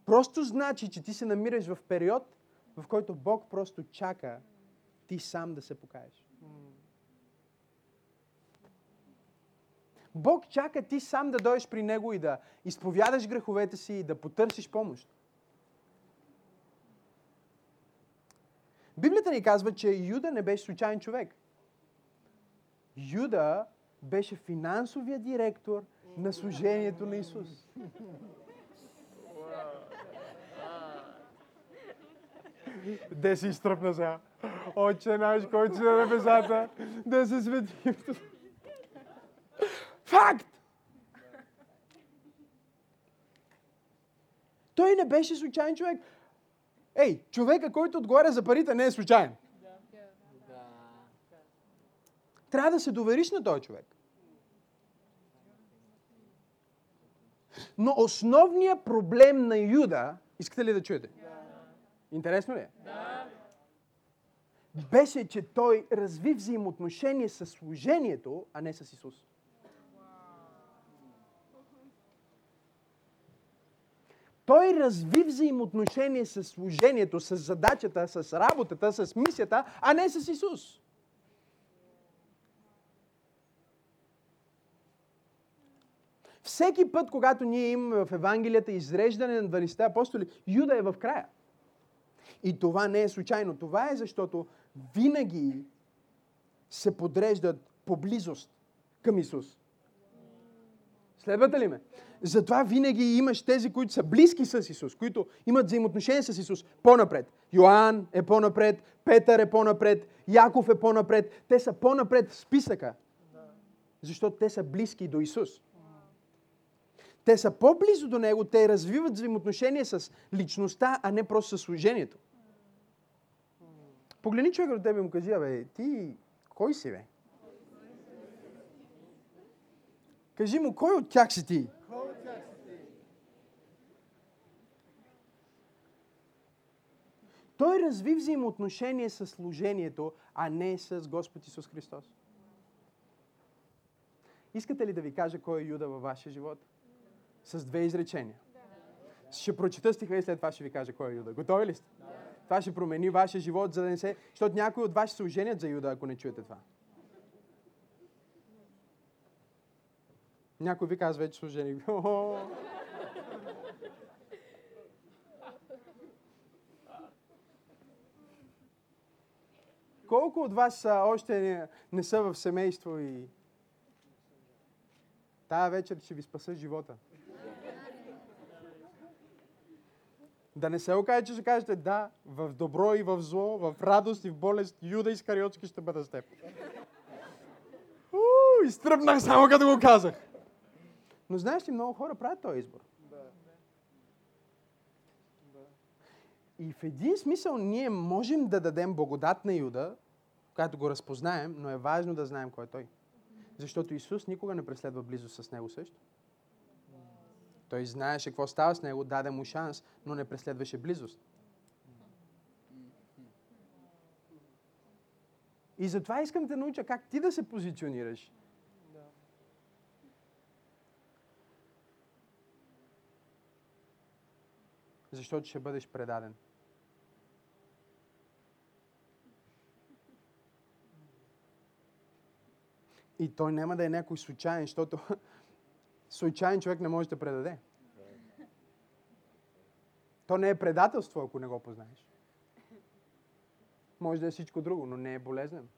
Просто значи, че ти се намираш в период, в който Бог просто чака ти сам да се покаеш. Бог чака ти сам да дойдеш при Него и да изповядаш греховете си и да потърсиш помощ. Библията ни казва, че Юда не беше случайен човек. Юда беше финансовия директор на служението на Исус. Де си изтръпна сега? Отче наш, който си на небесата, да се свети. Факт! Той не беше случайен човек. Ей, човека, който отговаря за парите, не е случайен. Трябва да се довериш на този човек. Но основният проблем на Юда, искате ли да чуете? Интересно ли е? Беше, че той разви взаимоотношение с служението, а не с Исус. Той разви взаимоотношение с служението, с задачата, с работата, с мисията, а не с Исус. Всеки път, когато ние имаме в Евангелията изреждане на 12 апостоли, Юда е в края. И това не е случайно. Това е защото винаги се подреждат по близост към Исус. Следвате ли ме? Затова винаги имаш тези, които са близки с Исус, които имат взаимоотношение с Исус по-напред. Йоанн е по-напред, Петър е по-напред, Яков е по-напред. Те са по-напред в списъка. Защото те са близки до Исус. Те са по-близо до Него, те развиват взаимоотношение с личността, а не просто с служението. Погледни човека до тебе и му кажи, абе, ти кой си, бе? Кажи му, кой от тях си ти? Той разви взаимоотношение с служението, а не с Господ Исус Христос. Искате ли да ви кажа кой е Юда във вашия живот? С две изречения. Ще прочита стиха и след това ще ви кажа кой е Юда. Готови ли сте? Това ще промени вашия живот, за да не се... Защото някои от вас ще се оженят за Юда, ако не чуете това. Някой ви казва, вече служени. Колко от вас са, още не, не са в семейство и тая вечер ще ви спаса живота? Да не се окаже, че ще кажете да, в добро и в зло, в радост и в болест, Юда Искариотски ще бъда с теб. Уу, изтръпнах само като го казах. Но знаеш ли, много хора правят този избор. И в един смисъл ние можем да дадем благодат на Юда, когато го разпознаем, но е важно да знаем кой е той. Защото Исус никога не преследва близо с него също. Той знаеше какво става с него, даде му шанс, но не преследваше близост. И затова искам да науча как ти да се позиционираш. Защото ще бъдеш предаден. И той няма да е някой случайен, защото случайен човек не може да предаде. То не е предателство, ако не го познаеш. Може да е всичко друго, но не е болезнен.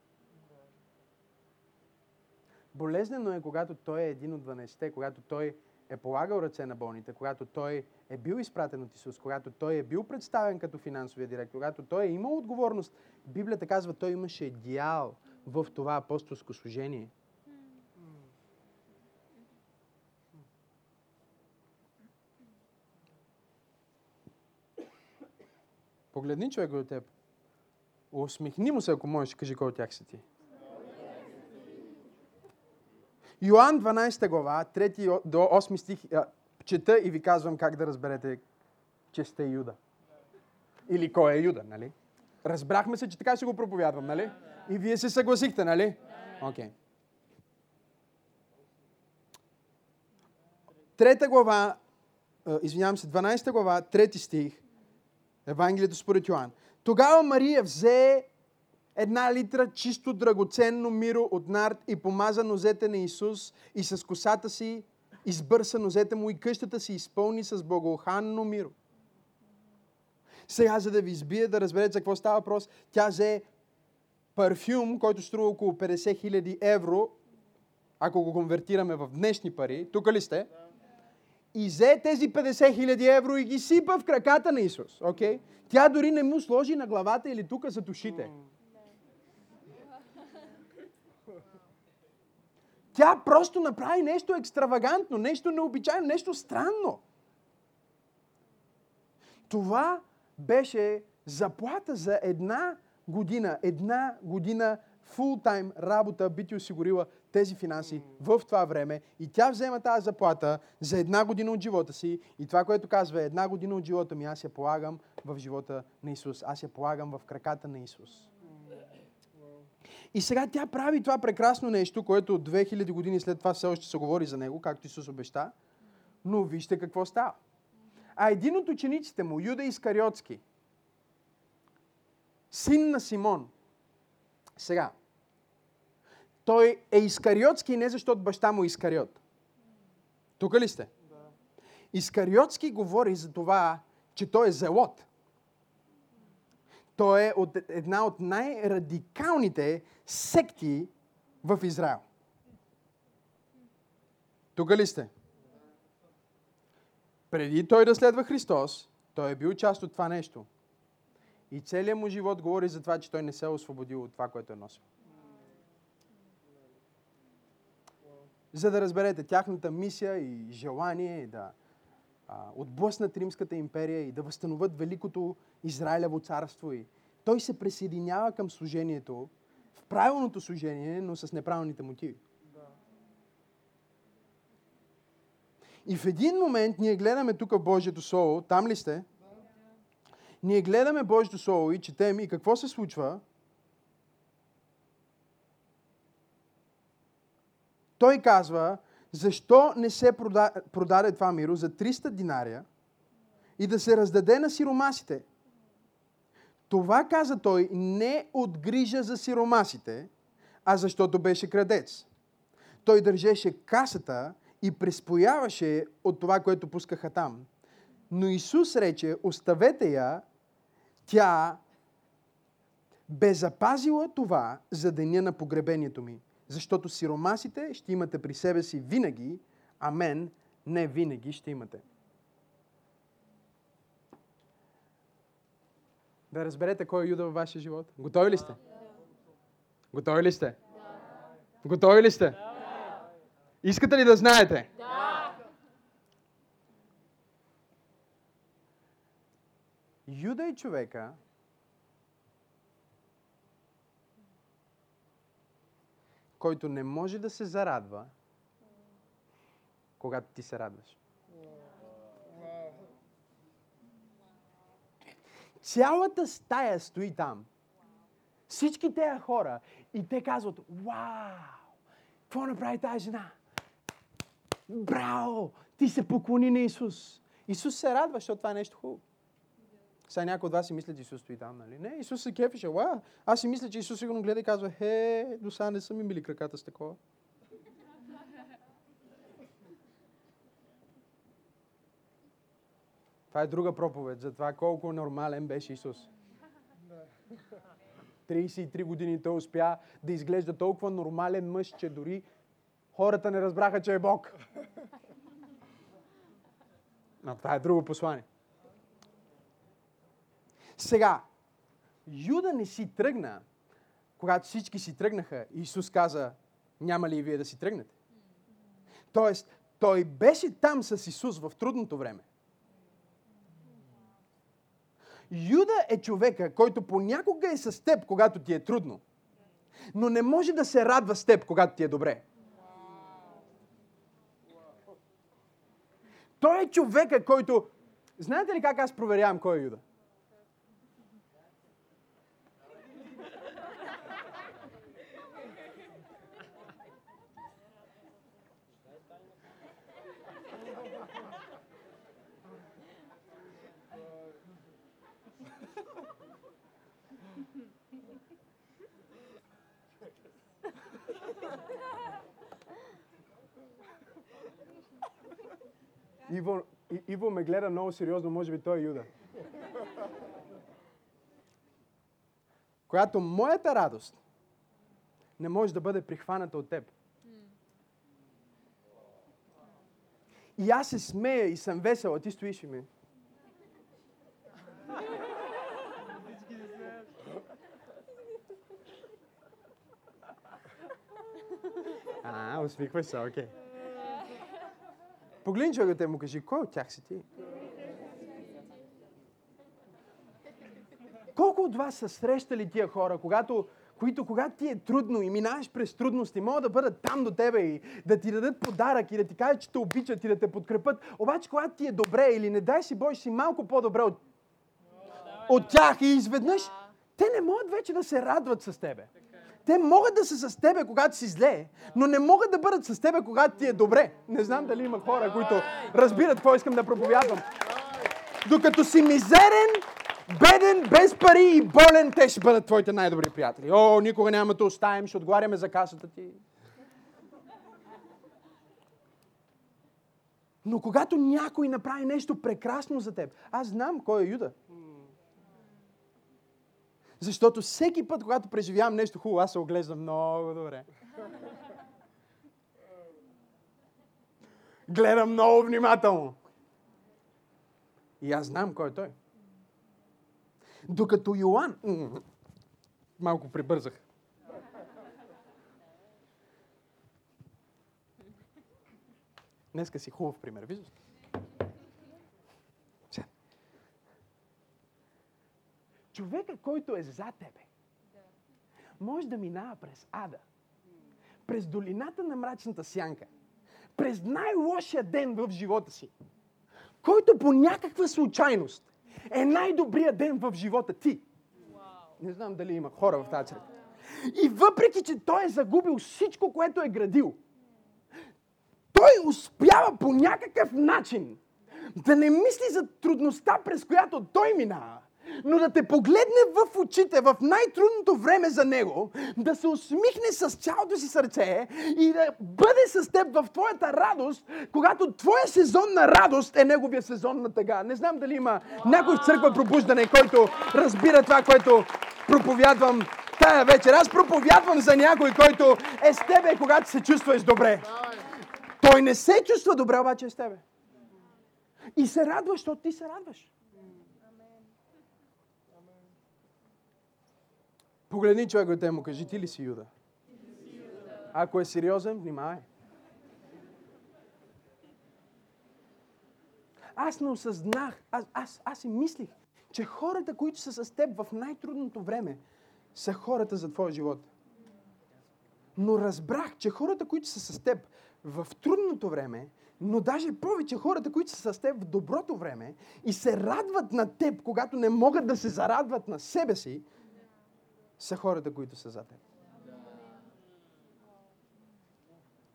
Болезнено е, когато той е един от 12-те, когато той е полагал ръце на болните, когато той е бил изпратен от Исус, когато той е бил представен като финансовия директор, когато той е имал отговорност. Библията казва, той имаше дял в това апостолско служение. Погледни човек до теб. Усмихни му се, ако можеш, кажи кой от тях си ти. Йоан 12 глава, 3 до 8 стих, чета и ви казвам как да разберете, че сте Юда. Или кой е Юда, нали? Разбрахме се, че така ще го проповядвам, нали? И вие се съгласихте, нали? Окей. Okay. Трета глава, извинявам се, 12 глава, трети стих, Евангелието според Йоанн. Тогава Мария взе една литра чисто драгоценно миро от нарт и помаза нозете на Исус и с косата си избърса нозете му и къщата си изпълни с благоуханно миро. Сега, за да ви избие, да разберете за какво става въпрос, тя взе парфюм, който струва около 50 000 евро, ако го конвертираме в днешни пари. Тук ли сте? И взе тези 50 000 евро и ги сипа в краката на Исус. Okay? Тя дори не му сложи на главата или тук за душите. Тя просто направи нещо екстравагантно, нещо необичайно, нещо странно. Това беше заплата за една година. Една година фултайм работа би ти осигурила тези финанси в това време и тя взема тази заплата за една година от живота си и това, което казва една година от живота ми, аз я полагам в живота на Исус. Аз я полагам в краката на Исус. И сега тя прави това прекрасно нещо, което от 2000 години след това все още се говори за него, както Исус обеща. Но вижте какво става. А един от учениците му, Юда Искариотски, син на Симон, сега, той е Искариотски не защото баща му е Искариот. Тук ли сте? Да. Искариотски говори за това, че той е зелот. Той е от една от най-радикалните секти в Израел. Тук ли сте? Преди той да следва Христос, той е бил част от това нещо. И целият му живот говори за това, че той не се е освободил от това, което е носил. За да разберете тяхната мисия и желание да а, отблъснат Римската империя и да възстановят Великото Израилево царство. И той се присъединява към служението в правилното служение, но с неправилните мотиви. И в един момент ние гледаме тук в Божието Слово, там ли сте? Ние гледаме Божието Слово и четем и какво се случва. Той казва, защо не се продаде това миро за 300 динария и да се раздаде на сиромасите? Това, каза той, не от грижа за сиромасите, а защото беше крадец. Той държеше касата и преспояваше от това, което пускаха там. Но Исус рече, оставете я, тя бе запазила това за деня на погребението ми. Защото сиромасите ще имате при себе си винаги, а мен не винаги ще имате. Да разберете кой е Юда във вашия живот. Готови ли сте? Готови ли сте? Готови ли сте? Искате ли да знаете? Юда е човека, който не може да се зарадва, когато ти се радваш. Цялата стая стои там. Всички тези хора и те казват, вау, какво направи тази жена? Браво! Ти се поклони на Исус. Исус се радва, защото това е нещо хубаво. Сега някой от вас си че Исус стои там, нали? Не, Исус се кефише. Ла, аз си мисля, че Исус сигурно гледа и казва, хе, до сега не са ми мили краката с такова. Това е друга проповед за това колко нормален беше Исус. 33 години той успя да изглежда толкова нормален мъж, че дори хората не разбраха, че е Бог. Но това е друго послание. Сега, Юда не си тръгна, когато всички си тръгнаха. Исус каза, няма ли и вие да си тръгнете? Тоест, той беше там с Исус в трудното време. Юда е човека, който понякога е с теб, когато ти е трудно. Но не може да се радва с теб, когато ти е добре. Той е човека, който... Знаете ли как аз проверявам кой е Юда? Иво, Иво ме гледа много сериозно, може би той е Юда. Която моята радост не може да бъде прихваната от теб. И аз се смея и съм весел, а ти стоиш и ми. А, усмихваш се, окей. Погледни човекът и му кажи, кой от тях си ти? Колко от вас са срещали тия хора, когато, които когато ти е трудно и минаваш през трудности, могат да бъдат там до тебе и да ти дадат подарък и да ти кажат, че те обичат и да те подкрепят. Обаче, когато ти е добре или не дай си Боже, си малко по-добре от, от тях и изведнъж, те не могат вече да се радват с тебе. Те могат да са с тебе, когато си зле, но не могат да бъдат с тебе, когато ти е добре. Не знам дали има хора, които разбират какво искам да проповядвам. Докато си мизерен, беден, без пари и болен, те ще бъдат твоите най-добри приятели. О, никога няма да оставим, ще отговаряме за касата ти. Но когато някой направи нещо прекрасно за теб, аз знам кой е Юда. Защото всеки път, когато преживявам нещо хубаво, аз се оглеждам много добре. Гледам много внимателно. И аз знам кой е той. Докато Йоан... Малко прибързах. Днеска си хубав пример, виждаш? ли? Сега. Човека, който е за тебе, може да минава през ада, през долината на мрачната сянка, през най-лошия ден в живота си, който по някаква случайност е най-добрият ден в живота ти. Не знам дали има хора в тази църква. И въпреки, че той е загубил всичко, което е градил, той успява по някакъв начин да не мисли за трудността, през която той минава, но да те погледне в очите в най-трудното време за него, да се усмихне с цялото си сърце и да бъде с теб в твоята радост, когато твоя сезон на радост е неговия сезон на тъга. Не знам дали има някой в църква пробуждане, който разбира това, което проповядвам тая вечер. Аз проповядвам за някой, който е с тебе, когато се чувстваш добре. Той не се чувства добре, обаче е с тебе. И се радва, защото ти се радваш. Погледни човек и му кажи, ти ли си Юда? Ако е сериозен, внимавай. Аз не осъзнах, аз, аз, аз си мислих, че хората, които са с теб в най-трудното време, са хората за твоя живот. Но разбрах, че хората, които са с теб в трудното време, но даже повече хората, които са с теб в доброто време и се радват на теб, когато не могат да се зарадват на себе си, са хората, които са за теб.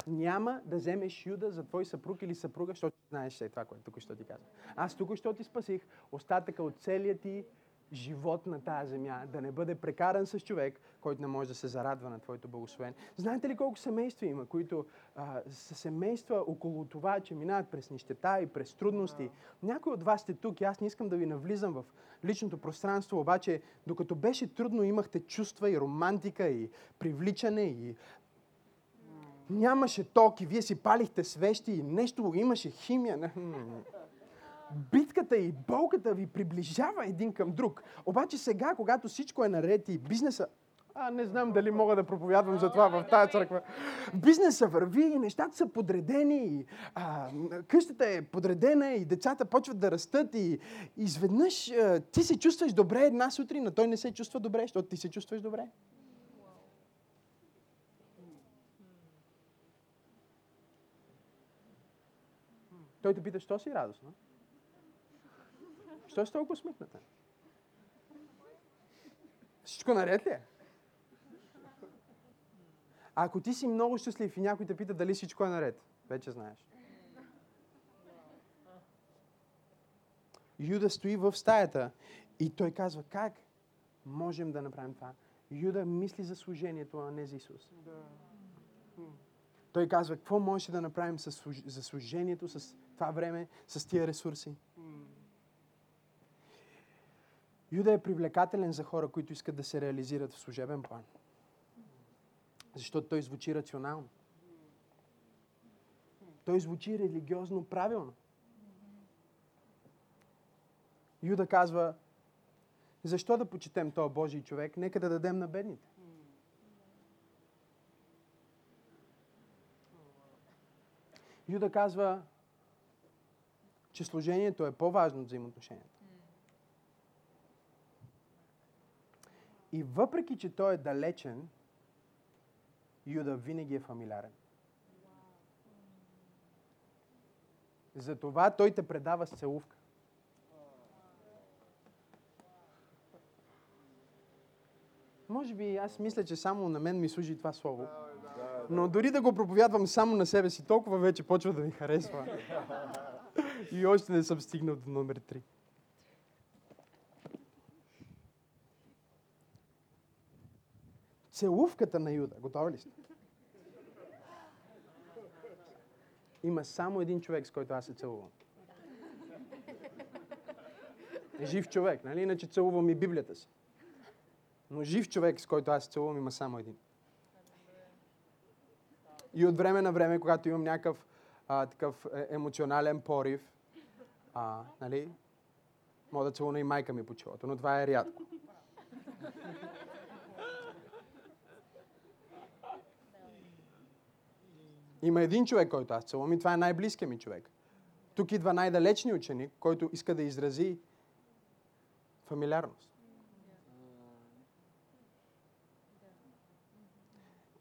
Няма да вземеш Юда за твой съпруг или съпруга, защото знаеш все това, което тук що ти казвам. Аз тук що ти спасих остатъка от целият ти живот на тази земя, да не бъде прекаран с човек, който не може да се зарадва на твоето благословение. Знаете ли колко семейства има, които а, са семейства около това, че минават през нищета и през трудности? Някой от вас сте тук и аз не искам да ви навлизам в личното пространство, обаче докато беше трудно, имахте чувства и романтика и привличане и нямаше ток и вие си палихте свещи и нещо, имаше химия. Битката и болката ви приближава един към друг. Обаче сега, когато всичко е наред и бизнеса а, не знам дали мога да проповядвам за това в тази църква. Бизнеса върви и нещата са подредени. И, а, къщата е подредена и децата почват да растат и, изведнъж а, ти се чувстваш добре една сутрин, а той не се чувства добре, защото ти се чувстваш добре. Той те пита, що си радостно? Що си толкова усмихната? Всичко наред ли е? А ако ти си много щастлив и някой те пита дали всичко е наред, вече знаеш. Юда стои в стаята и той казва, как можем да направим това? Юда мисли за служението, а не за Исус. Той казва, какво можеше да направим за служението, с това време, с тия ресурси? Юда е привлекателен за хора, които искат да се реализират в служебен план. Защото той звучи рационално. Той звучи религиозно правилно. Юда казва, защо да почетем този Божий човек? Нека да дадем на бедните. Юда казва, че служението е по-важно от взаимоотношението. И въпреки, че той е далечен, Юда винаги е фамилярен. Затова той те предава с целувка. Може би аз мисля, че само на мен ми служи това слово. Но дори да го проповядвам само на себе си, толкова вече почва да ми харесва. И още не съм стигнал до номер 3. Целувката на Юда. Готови ли сте? Има само един човек, с който аз се целувам. Жив човек, нали? Иначе целувам и Библията си. Но жив човек, с който аз се целувам, има само един. И от време на време, когато имам някакъв а, такъв е, емоционален порив, а, нали, мога да целуна и майка ми по челото, но това е рядко. Има един човек, който аз целувам и това е най-близкият ми човек. Тук идва най-далечният ученик, който иска да изрази фамилиарност.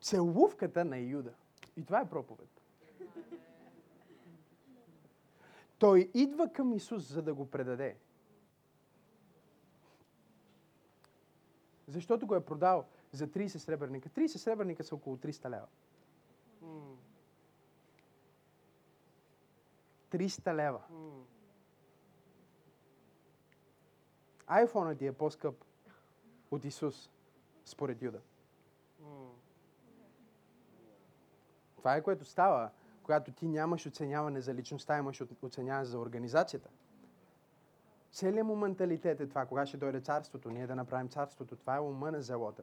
Целувката на Юда. И това е проповед. Той идва към Исус, за да го предаде. Защото го е продал за 30 сребърника. 30 сребърника са около 300 лева. 300 лева. Айфонът ти е по-скъп от Исус, според Юда. Това е което става, когато ти нямаш оценяване за личността, имаш оценяване за организацията. Целият му менталитет е това, кога ще дойде царството, ние да направим царството. Това е ума на зелота.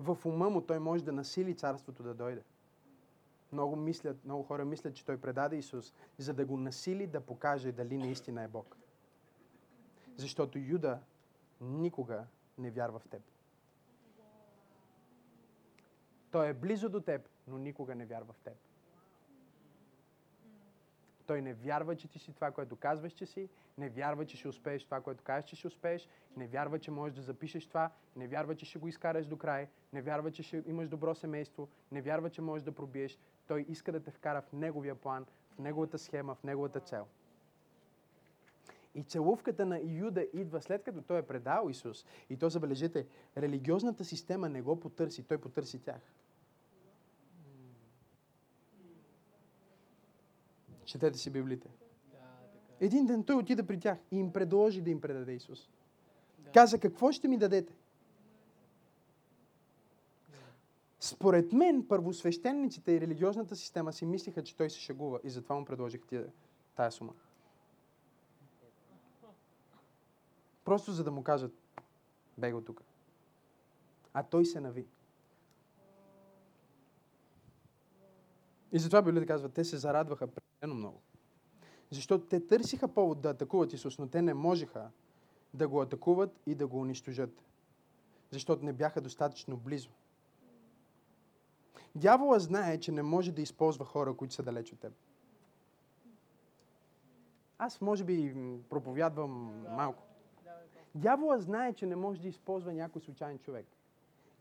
В ума му той може да насили царството да дойде. Много, мислят, много хора мислят, че той предаде Исус, за да го насили да покаже дали наистина е Бог. Защото Юда никога не вярва в теб. Той е близо до теб, но никога не вярва в теб. Той не вярва, че ти си това, което казваш, че си, не вярва, че ще успееш това, което кажеш, че ще успееш, не вярва, че можеш да запишеш това, не вярва, че ще го изкараш до край, не вярва, че ще имаш добро семейство, не вярва, че можеш да пробиеш. Той иска да те вкара в неговия план, в неговата схема, в неговата цел. И целувката на Юда идва след като той е предал Исус. И то, забележете, религиозната система не го потърси, той потърси тях. Четете си Библите. Един ден той отида при тях и им предложи да им предаде Исус. Каза, какво ще ми дадете? Според мен, първосвещениците и религиозната система си мислиха, че той се шегува и затова му предложих тия, тая сума. Просто за да му кажат, бей го тук. А той се нави. И затова Библията казва, те се зарадваха прекалено много. Защото те търсиха повод да атакуват Исус, но те не можеха да го атакуват и да го унищожат. Защото не бяха достатъчно близо. Дявола знае, че не може да използва хора, които са далеч от теб. Аз може би проповядвам малко. Дявола знае, че не може да използва някой случайен човек.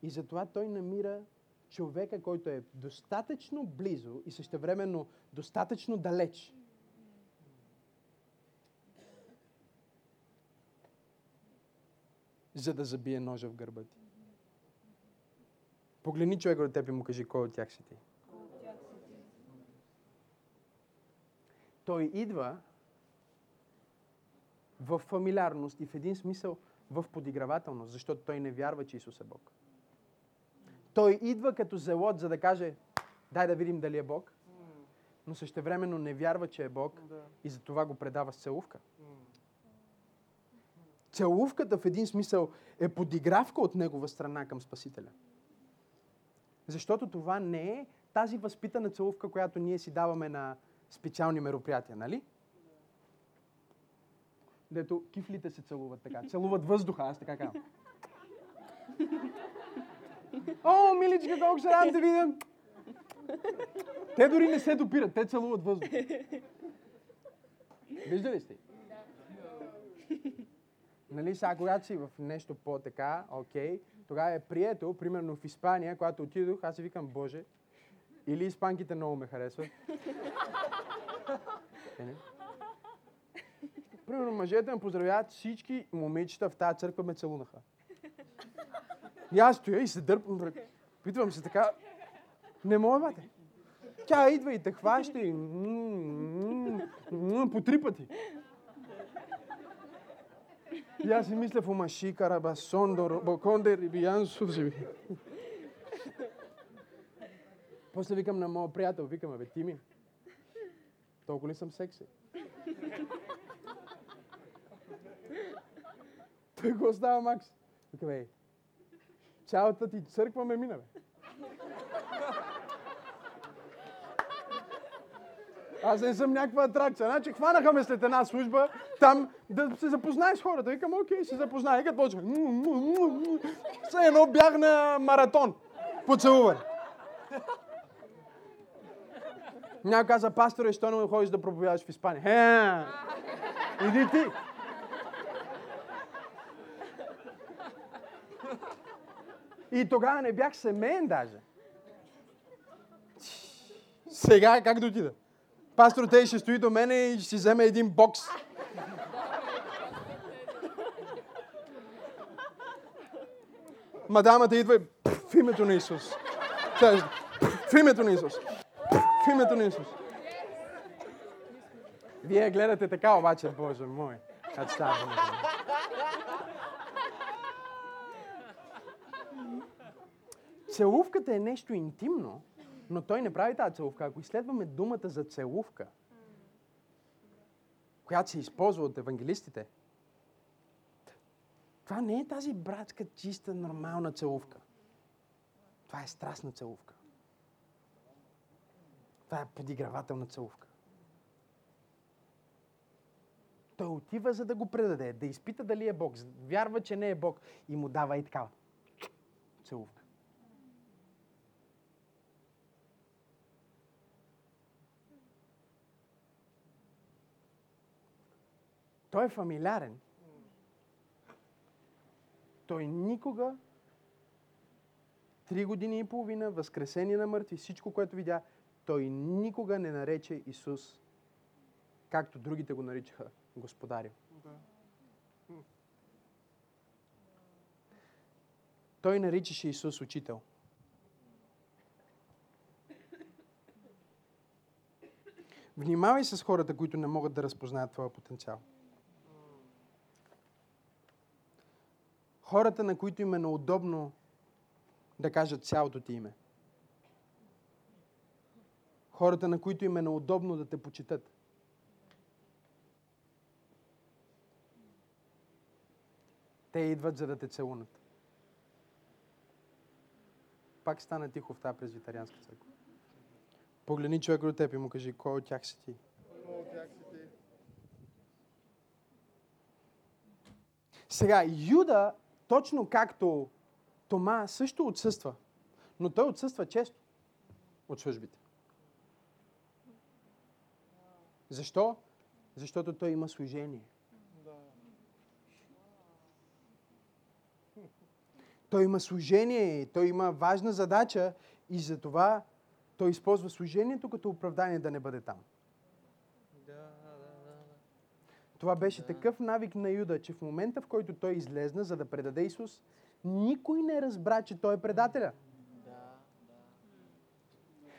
И затова той намира човека, който е достатъчно близо и същевременно достатъчно далеч. За да забие ножа в гърба ти. Погледни човека от теб и му кажи, кой от тях си ти. Той идва в фамилиарност и в един смисъл в подигравателност, защото той не вярва, че Исус е Бог. Той идва като зелот, за да каже, дай да видим дали е Бог, но същевременно не вярва, че е Бог и затова го предава с целувка. Целувката в един смисъл е подигравка от негова страна към Спасителя. Защото това не е тази възпитана целувка, която ние си даваме на специални мероприятия, нали? Дето кифлите се целуват така. Целуват въздуха, аз така казвам. О, миличка, колко се радвам да видя. Те дори не се допират, те целуват въздух. Виждали сте? Нали, сега, когато си в нещо по-така, окей, тогава е прието, примерно в Испания, когато отидох, аз си викам, Боже, или испанките много ме харесват. Е? Примерно мъжете ме поздравяват, всички момичета в тази църква ме целунаха. И аз стоя и се дърпам. Питвам се така, не мога, бате. Тя идва и те хваща и по три пъти. И аз си мисля в ума, шикара, басондо, боконде, рибиян, сувзеви. После викам на моя приятел, викам, бе, Тими, толкова ли съм секси? Той го остава Макс. Вика, бе, цялата ти църква ме мина, бе. Аз не съм някаква атракция. Значи хванаха ме след една служба, там да се запознаеш с хората. Викам, окей, се запознай. И като му, Все едно бях на маратон. Поцелуване. Някой каза, пасторе, що не ходиш да проповядаш в Испания? Е, иди ти. И тогава не бях семейен даже. Сега как да отида? Пастор Тей ще стои до мене и ще си вземе един бокс. Мадамата идва и в името на Исус. Пф, В името на Исус. В името на Исус. Вие гледате така, обаче, Боже мой. Как? Целувката е нещо интимно, но той не прави тази целувка. Ако изследваме думата за целувка, която се използва от евангелистите, това не е тази братска, чиста, нормална целувка. Това е страстна целувка. Това е подигравателна целувка. Той отива, за да го предаде, да изпита дали е Бог. Вярва, че не е Бог и му дава и такава целувка. Той е фамилиарен. Той никога три години и половина, възкресение на мъртви, всичко, което видя, той никога не нарече Исус, както другите го наричаха, Господарю. Да. Той наричаше Исус учител. Внимавай с хората, които не могат да разпознаят твоя потенциал. Хората, на които им е неудобно да кажат цялото ти име. Хората, на които им е неудобно да те почитат. Те идват, за да те целунат. Пак стана тихо в тази презвитарианска църква. Погледни човек до теб и му кажи, кой от тях си ти? Тях си ти? Сега, Юда, точно както Тома, също отсъства. Но той отсъства често от службите. Защо? Защото той има служение. Той има служение, той има важна задача и затова той използва служението като оправдание да не бъде там. Това беше такъв навик на Юда, че в момента, в който той излезна, за да предаде Исус, никой не разбра, че той е предателя.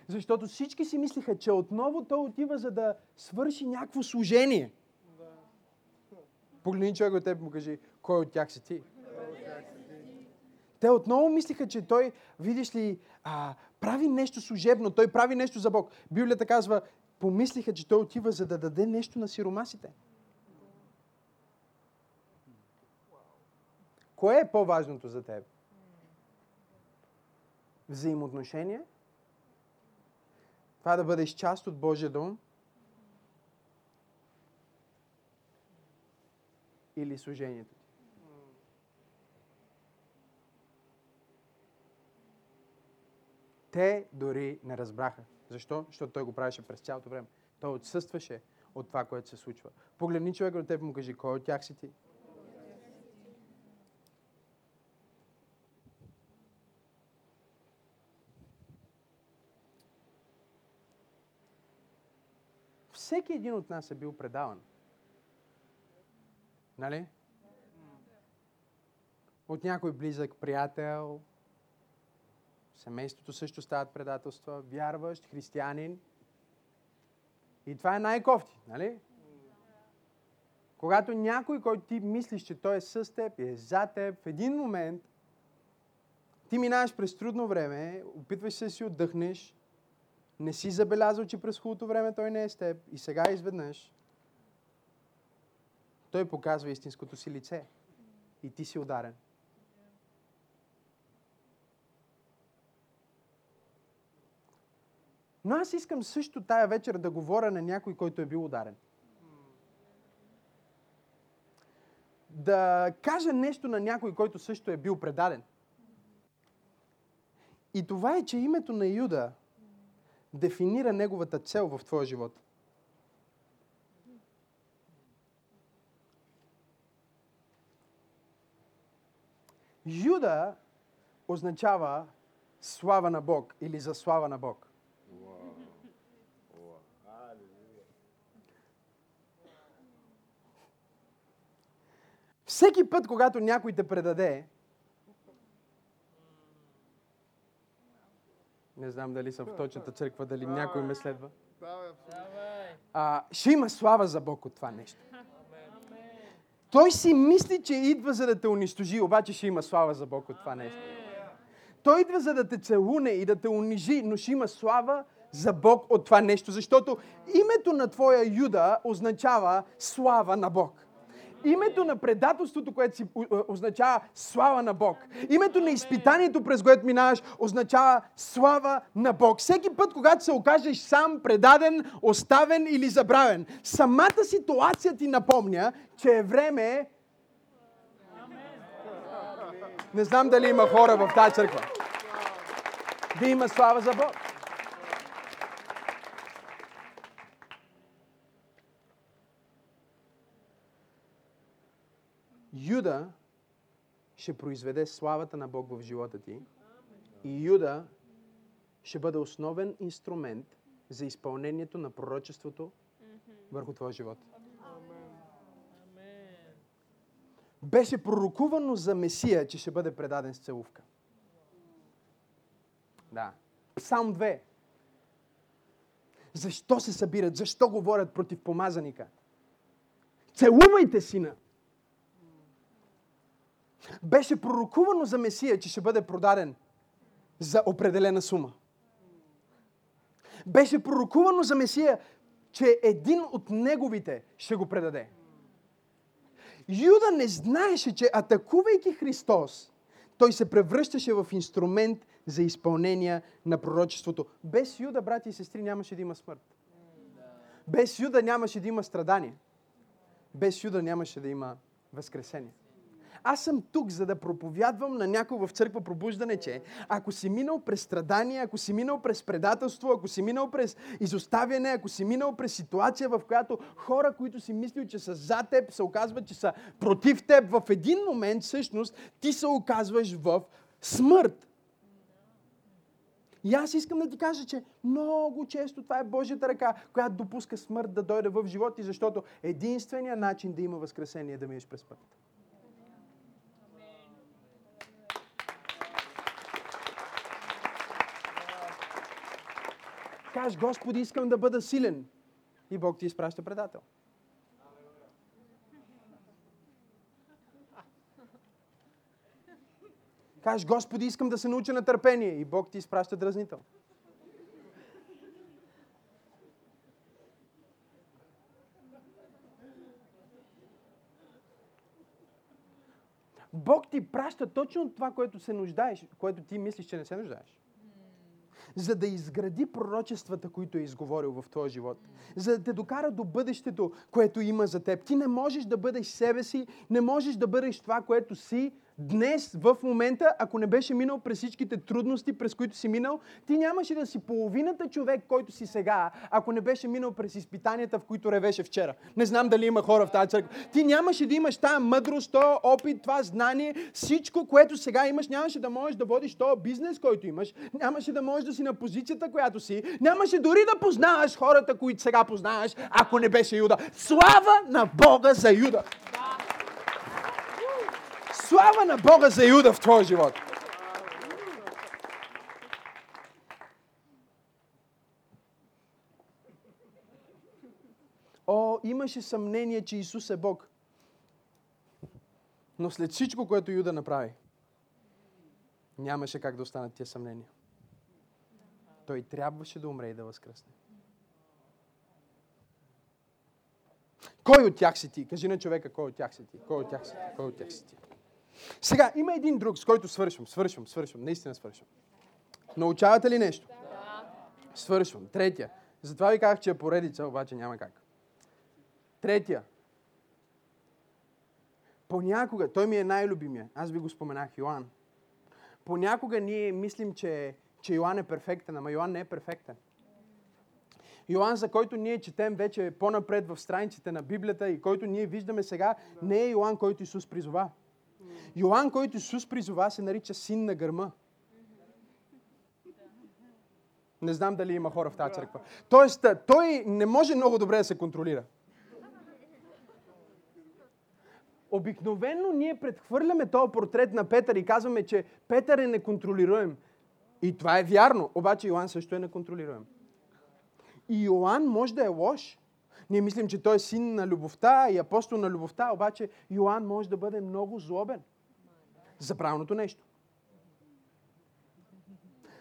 Защото всички си мислиха, че отново той отива, за да свърши някакво служение. Погледни човек от теб и му кажи, кой от тях си ти? Те отново мислиха, че той, видиш ли, а, прави нещо служебно, той прави нещо за Бог. Библията казва, помислиха, че той отива, за да даде нещо на сиромасите. Кое е по-важното за теб? Взаимоотношение? Това да бъдеш част от Божия дом? Или служението ти? Те дори не разбраха. Защо? Защото той го правеше през цялото време. Той отсъстваше от това, което се случва. Погледни човек от теб и му кажи, кой от тях си ти? Всеки един от нас е бил предаван. Нали? От някой близък приятел, семейството също стават предателства, вярващ, християнин. И това е най-кофти, нали? Когато някой, който ти мислиш, че той е с теб и е за теб, в един момент ти минаваш през трудно време, опитваш се да си отдъхнеш, не си забелязал, че през хубавото време той не е с теб и сега изведнъж той показва истинското си лице и ти си ударен. Но аз искам също тая вечер да говоря на някой, който е бил ударен. Да кажа нещо на някой, който също е бил предаден. И това е, че името на Юда дефинира неговата цел в твоя живот. Юда означава слава на Бог или за слава на Бог. Всеки път, когато някой те предаде, не знам дали съм в точната църква, дали някой ме следва, а, ще има слава за Бог от това нещо. Той си мисли, че идва за да те унищожи, обаче ще има слава за Бог от това нещо. Той идва за да те целуне и да те унижи, но ще има слава за Бог от това нещо, защото името на твоя Юда означава слава на Бог. Името на предателството, което си означава слава на Бог. Името на изпитанието, през което минаваш, означава слава на Бог. Всеки път, когато се окажеш сам, предаден, оставен или забравен, самата ситуация ти напомня, че е време. Не знам дали има хора в тази църква. Да има слава за Бог. Юда ще произведе славата на Бог в живота ти и Юда ще бъде основен инструмент за изпълнението на пророчеството върху твоя живот. Беше пророкувано за Месия, че ще бъде предаден с целувка. Да. Псалм 2. Защо се събират? Защо говорят против помазаника? Целувайте сина! Беше пророкувано за Месия, че ще бъде продаден за определена сума. Беше пророкувано за Месия, че един от неговите ще го предаде. Юда не знаеше, че атакувайки Христос, той се превръщаше в инструмент за изпълнение на пророчеството. Без Юда, брати и сестри, нямаше да има смърт. Без Юда нямаше да има страдание. Без Юда нямаше да има възкресение. Аз съм тук, за да проповядвам на някой в църква пробуждане, че ако си минал през страдание, ако си минал през предателство, ако си минал през изоставяне, ако си минал през ситуация, в която хора, които си мислил, че са за теб, се оказват, че са против теб, в един момент всъщност ти се оказваш в смърт. И аз искам да ти кажа, че много често това е Божията ръка, която допуска смърт да дойде в живота ти, защото единственият начин да има възкресение е да минеш през път. Кажеш, Господи, искам да бъда силен. И Бог ти изпраща предател. Кажеш, Господи, искам да се науча на търпение. И Бог ти изпраща дразнител. Бог ти праща точно това, което се нуждаеш, което ти мислиш, че не се нуждаеш за да изгради пророчествата, които е изговорил в твоя живот. За да те докара до бъдещето, което има за теб. Ти не можеш да бъдеш себе си, не можеш да бъдеш това, което си, днес, в момента, ако не беше минал през всичките трудности, през които си минал, ти нямаше да си половината човек, който си сега, ако не беше минал през изпитанията, в които ревеше вчера. Не знам дали има хора в тази църква. Ти нямаше да имаш тази мъдрост, този опит, това знание, всичко, което сега имаш, нямаше да можеш да водиш този бизнес, който имаш, нямаше да можеш да си на позицията, която си, нямаше дори да познаваш хората, които сега познаваш, ако не беше Юда. Слава на Бога за Юда! Слава на Бога за Юда в твоя живот. О, имаше съмнение, че Исус е Бог. Но след всичко, което Юда направи, нямаше как да останат тия съмнения. Той трябваше да умре и да възкръсне. Кой от тях си ти? Кажи на човека, кой от тях си ти? Кой от тях си ти? Кой от тях си ти? Сега, има един друг, с който свършвам, свършвам, свършвам, наистина свършвам. Научавате ли нещо? Да. Свършвам. Третия. Затова ви казах, че е поредица, обаче няма как. Третия. Понякога, той ми е най-любимия, аз ви го споменах, Йоан. Понякога ние мислим, че, че Йоан е перфектен, ама Йоан не е перфектен. Йоан, за който ние четем вече по-напред в страниците на Библията и който ние виждаме сега, не е Йоан, който Исус призова. Йоан, който Исус призова, се нарича син на гърма. Не знам дали има хора в тази църква. Тоест, той не може много добре да се контролира. Обикновено ние предхвърляме този портрет на Петър и казваме, че Петър е неконтролируем. И това е вярно, обаче Йоан също е неконтролируем. И Йоан може да е лош. Ние мислим, че той е син на любовта и апостол на любовта, обаче Йоан може да бъде много злобен за правилното нещо.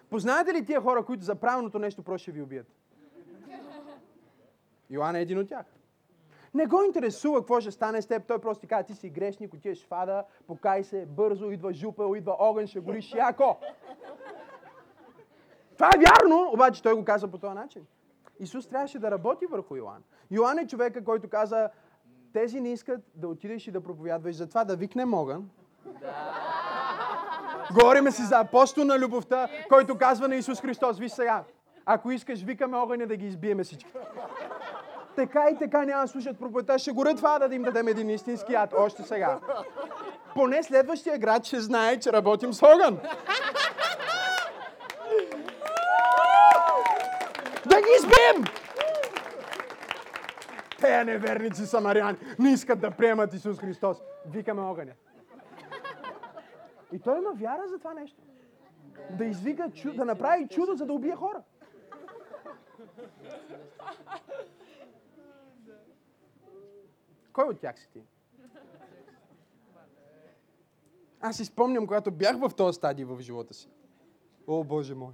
Познавате ли тия хора, които за правилното нещо просто ще ви убият? Йоан е един от тях. Не го интересува какво ще стане с теб. Той просто ти казва, ти си грешник, отиваш в ада, покай се, бързо, идва жупел, идва огън, ще гориш яко. Това е вярно, обаче той го казва по този начин. Исус трябваше да работи върху Йоан. Йоан е човека, който каза, тези не искат да отидеш и да проповядваш, затова да викнем огън. Да. Говориме си за апостол на любовта, който казва на Исус Христос, виж сега, ако искаш, викаме огъня да ги избиеме всички. Така и така няма да слушат проповедта, ще горят това да им дадем един истински ад, още сега. Поне следващия град ще знае, че работим с огън. Избием! Те неверници самаряни не искат да приемат Исус Христос. Викаме огъня. И той има вяра за това нещо. Да извика, да направи чудо, за да убие хора. Кой от тях си ти? Аз си спомням, когато бях в този стадий в живота си. О, Боже мой!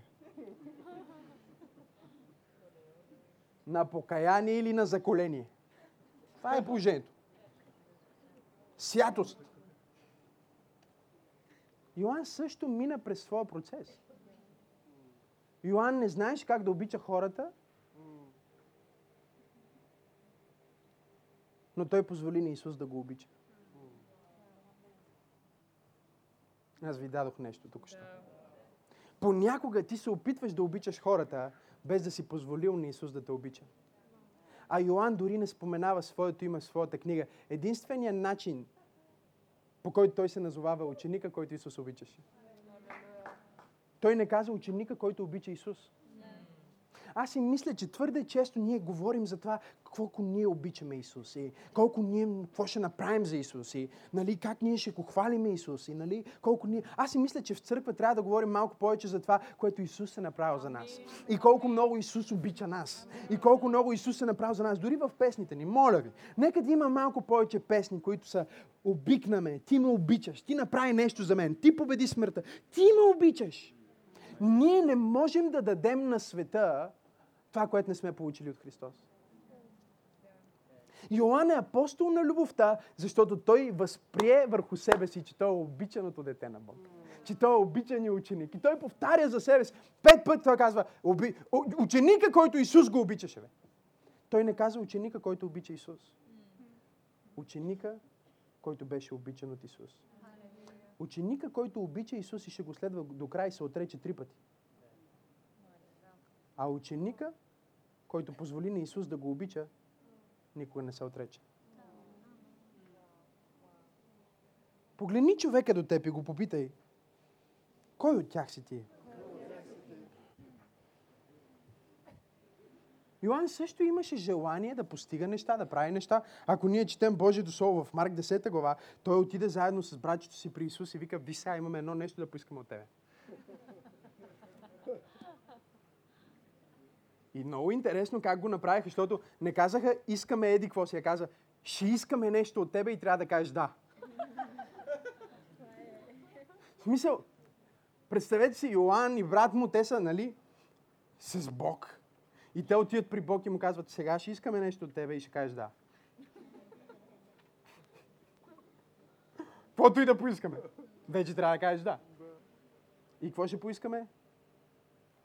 На покаяние или на заколение. Това е положението. Святост. Йоанн също мина през своя процес. Йоанн не знаеш как да обича хората, но той позволи на Исус да го обича. Аз ви дадох нещо тук що. Понякога ти се опитваш да обичаш хората, без да си позволил на Исус да те обича. А Йоанн дори не споменава своето име в своята книга. Единственият начин, по който той се назовава ученика, който Исус обичаше. Той не каза ученика, който обича Исус. Аз си мисля, че твърде често ние говорим за това, колко ние обичаме Исус и колко ние, какво ще направим за Исус и нали, как ние ще го хвалим Исус и нали, колко ние... Аз си мисля, че в църква трябва да говорим малко повече за това, което Исус е направил за нас. И колко много Исус обича нас. И колко много Исус е направил за нас. Дори в песните ни. Моля ви, нека да има малко повече песни, които са обикнаме, ти ме обичаш, ти направи нещо за мен, ти победи смъртта, ти ме обичаш. Ние не можем да дадем на света това, което не сме получили от Христос. Йоанн е апостол на любовта, защото той възприе върху себе си, че той е обичаното дете на Бог. Че той е обичания ученик. И той повтаря за себе си. Пет пъти той казва, оби... ученика, който Исус го обичаше. Бе. Той не каза ученика, който обича Исус. Ученика, който беше обичан от Исус. Ученика, който обича Исус и ще го следва до край, се отрече три пъти. А ученика, който позволи на Исус да го обича, никога не се отрече. Погледни човека до теб и го попитай, кой от тях си ти? Йоанн също имаше желание да постига неща, да прави неща. Ако ние четем Божието Слово в Марк 10 глава, той отиде заедно с братчето си при Исус и вика, ви сега имаме едно нещо да поискаме от тебе. И много интересно как го направиха, защото не казаха, искаме еди какво си, я каза, ще искаме нещо от тебе и трябва да кажеш да. В смисъл, представете си, Йоанн и брат му, те са, нали, с Бог. И те отиват при Бог и му казват, сега ще искаме нещо от тебе и ще кажеш да. Каквото и да поискаме. Вече трябва да кажеш да. И какво ще поискаме?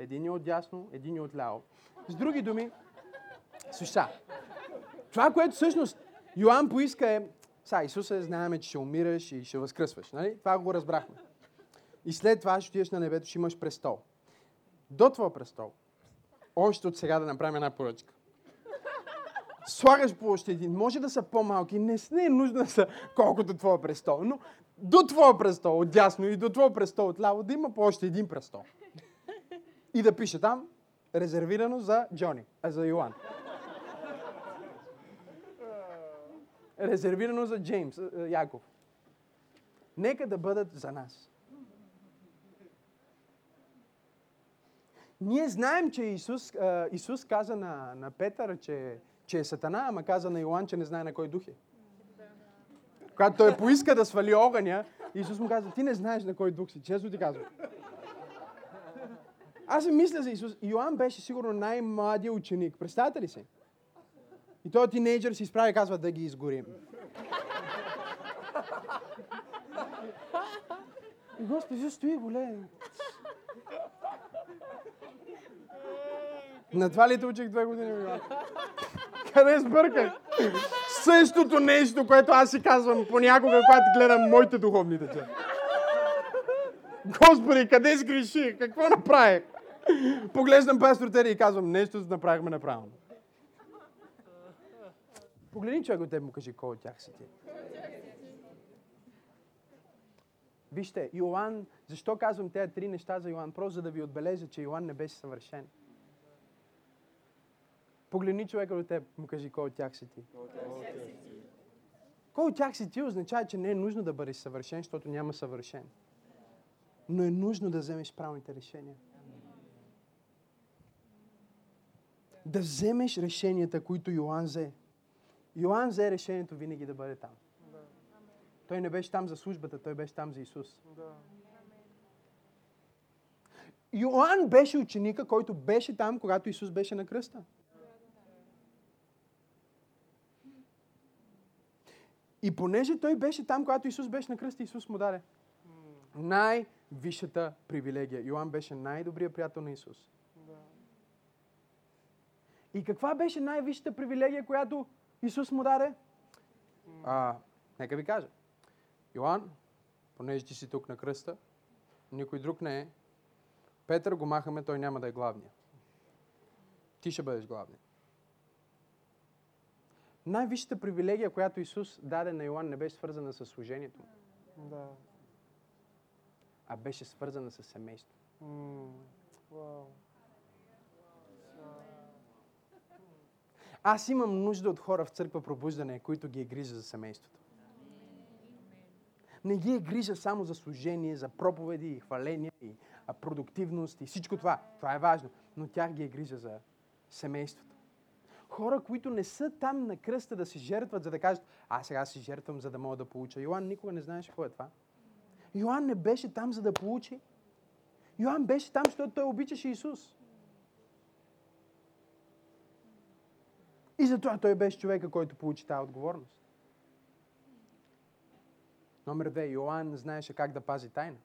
Един е от дясно, един е от ляво. С други думи, слуша, това, което всъщност Йоанн поиска е, са, Исуса, знаеме, че ще умираш и ще възкръсваш. Нали? Това го разбрахме. И след това ще отидеш на небето, ще имаш престол. До твоя престол, още от сега да направим една поръчка. Слагаш по още един. Може да са по-малки, не, не е нужно са колкото твоя престол, но до твоя престол от дясно и до твоя престол от ляво да има по още един престол. И да пише там, резервирано за Джони, а за Йоан. Резервирано за Джеймс, Яков. Нека да бъдат за нас. Ние знаем, че Исус, Исус каза на, на Петър, че, че е сатана, ама каза на Йоан, че не знае на кой дух е. Когато той поиска да свали огъня, Исус му каза, ти не знаеш на кой дух си, често ти казвам. Аз си мисля за Исус. Йоан беше сигурно най-младия ученик. Представете ли си? И този тинейджър си изправи и казва да ги изгорим. И Господи, стои голе. На това ли те учих две години? Къде сбърках? Същото нещо, което аз си казвам понякога, когато гледам моите духовни деца. Господи, къде сгреших? Какво направих? Поглеждам пастор Тери и казвам, нещо направихме направилно. Погледни човек от теб му кажи, кой от тях си ти. Вижте, Йоан, защо казвам тези три неща за Йоан? Просто за да ви отбележа, че Йоан не беше съвършен. Погледни човека от теб, му кажи, кой от тях си ти. Кой от тях си ти означава, че не е нужно да бъдеш съвършен, защото няма съвършен. Но е нужно да вземеш правилните решения. Да вземеш решенията, които Йоанн взе. Йоанн взе решението винаги да бъде там. Той не беше там за службата, той беше там за Исус. Да. Йоанн беше ученика, който беше там, когато Исус беше на кръста. И понеже той беше там, когато Исус беше на кръста, Исус му даде най-висшата привилегия. Йоанн беше най-добрият приятел на Исус. И каква беше най-висшата привилегия, която Исус му даде? А, нека ви кажа. Йоанн, понеже ти си тук на кръста, никой друг не е. Петър го махаме, той няма да е главния. Ти ще бъдеш главния. Най-висшата привилегия, която Исус даде на Йоанн, не беше свързана с служението му, Да. а беше свързана с семейство. М. Вау. Аз имам нужда от хора в църква пробуждане, които ги е грижа за семейството. Не ги е грижа само за служение, за проповеди и хваления и продуктивност и всичко това. Това е важно. Но тях ги е грижа за семейството. Хора, които не са там на кръста да се жертват, за да кажат, а сега си жертвам, за да мога да получа. Йоан никога не знаеше какво е това. Йоан не беше там, за да получи. Йоан беше там, защото той обичаше Исус. И затова той беше човека, който получи тази отговорност. Номер две. Йоанн знаеше как да пази тайна.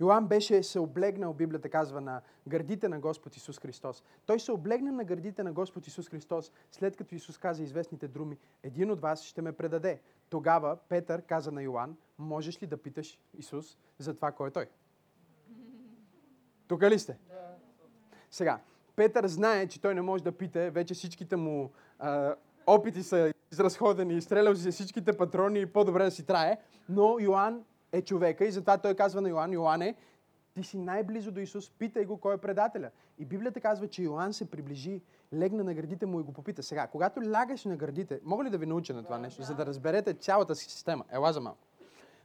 Йоанн беше се облегнал, Библията казва, на гърдите на Господ Исус Христос. Той се облегна на гърдите на Господ Исус Христос, след като Исус каза известните думи, един от вас ще ме предаде. Тогава Петър каза на Йоанн, можеш ли да питаш Исус за това кой е той? Тук ли сте? Сега, Петър знае, че той не може да пита, вече всичките му а, опити са изразходени, изстрелял си всичките патрони и по-добре да си трае, но Йоанн е човека и затова той казва на Йоанн, Йоанне, ти си най-близо до Исус, питай го кой е предателя. И Библията казва, че Йоанн се приближи, легна на гърдите му и го попита. Сега, когато лягаш на гърдите, мога ли да ви науча на това нещо, за да разберете цялата си система? Ела за малко.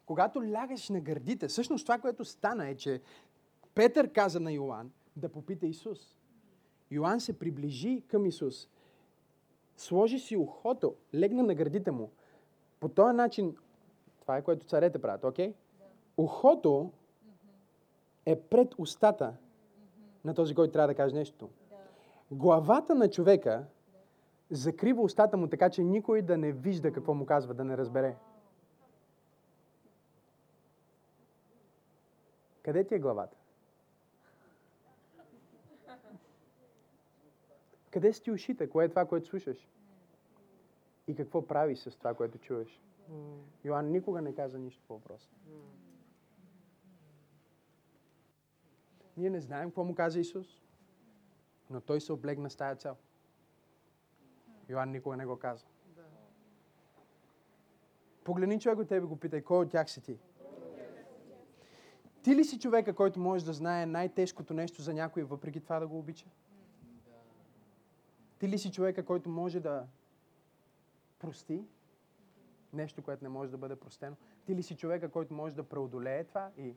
Когато лягаш на гърдите, всъщност това, което стана е, че Петър каза на Йоанн да попита Исус. Йоанн се приближи към Исус, сложи си ухото, легна на гърдите му. По този начин, това е което царете правят, окей? Ухото е пред устата на този, който трябва да каже нещо. Главата на човека закрива устата му така, че никой да не вижда какво му казва, да не разбере. Къде ти е главата? Къде са ти ушите? Кое е това, което слушаш? И какво правиш с това, което чуваш? Йоанн никога не каза нищо по въпроса. Ние не знаем какво му каза Исус, но той се облегна с тая цел. Йоанн никога не го каза. Погледни човек от тебе го питай, кой от тях си ти? Ти ли си човека, който може да знае най-тежкото нещо за някой, въпреки това да го обича? Ти ли си човека, който може да прости нещо, което не може да бъде простено? Ти ли си човека, който може да преодолее това и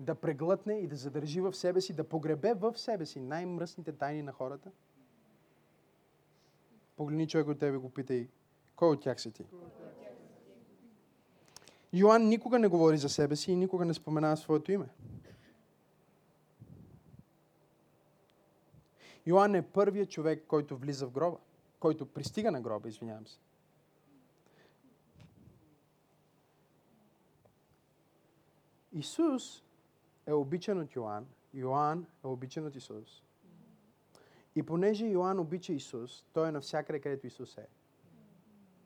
да преглътне и да задържи в себе си, да погребе в себе си най-мръсните тайни на хората? Погледни човек от тебе го питай, кой от тях си ти? Йоанн никога не говори за себе си и никога не споменава своето име. Йоанн е първият човек, който влиза в гроба, който пристига на гроба, извинявам се. Исус е обичан от Йоанн, Йоанн е обичан от Исус. И понеже Йоанн обича Исус, той е навсякъде, където Исус е.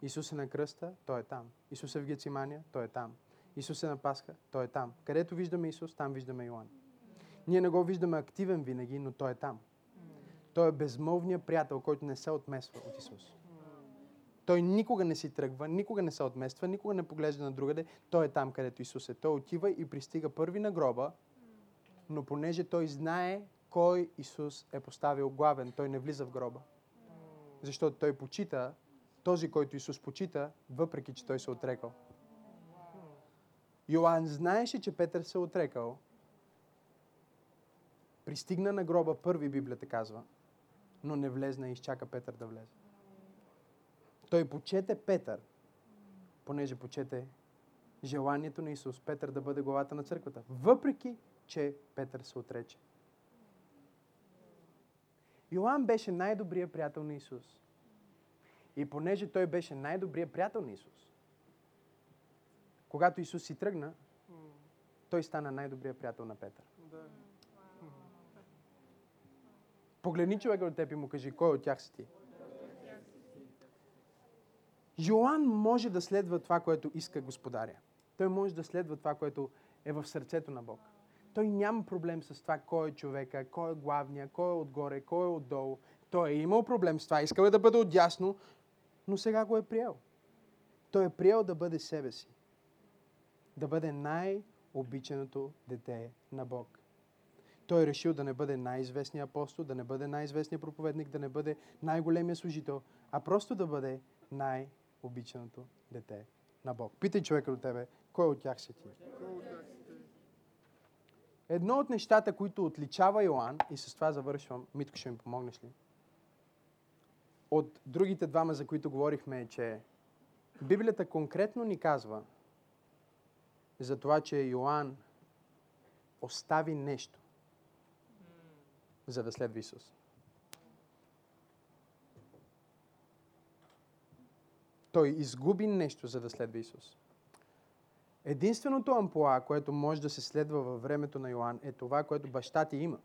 Исус е на кръста, той е там. Исус е в Гецимания, той е там. Исус е на Пасха, той е там. Където виждаме Исус, там виждаме Йоанн. Ние не го виждаме активен винаги, но той е там. Той е безмълвният приятел, който не се отмесва от Исус. Той никога не си тръгва, никога не се отмества, никога не поглежда на другаде. Той е там, където Исус е. Той отива и пристига първи на гроба, но понеже той знае кой Исус е поставил главен, той не влиза в гроба. Защото той почита този, който Исус почита, въпреки че той се е отрекал. Йоанн знаеше, че Петър се е отрекал, Пристигна на гроба първи, Библията казва, но не влезна и изчака Петър да влезе. Той почете Петър, понеже почете желанието на Исус Петър да бъде главата на църквата. Въпреки, че Петър се отрече. Йоан беше най-добрият приятел на Исус. И понеже той беше най-добрият приятел на Исус, когато Исус си тръгна, той стана най-добрият приятел на Петър. Да. Погледни човека от теб и му кажи, кой от тях си ти? Йоан може да следва това, което иска господаря. Той може да следва това, което е в сърцето на Бог. Той няма проблем с това, кой е човека, кой е главния, кой е отгоре, кой е отдолу. Той е имал проблем с това, искал е да бъде отдясно, но сега го е приел. Той е приел да бъде себе си. Да бъде най-обичаното дете на Бог. Той е решил да не бъде най-известният апостол, да не бъде най-известният проповедник, да не бъде най-големия служител, а просто да бъде най-обичаното дете на Бог. Питай човека до тебе, кой от тях си ти? Едно от нещата, които отличава Йоанн, и с това завършвам, Митко ще ми помогнеш ли? От другите двама, за които говорихме, е, че Библията конкретно ни казва за това, че Йоанн остави нещо, за да следва Исус. Той изгуби нещо, за да следва Исус. Единственото ампула, което може да се следва във времето на Йоанн, е това, което баща ти има.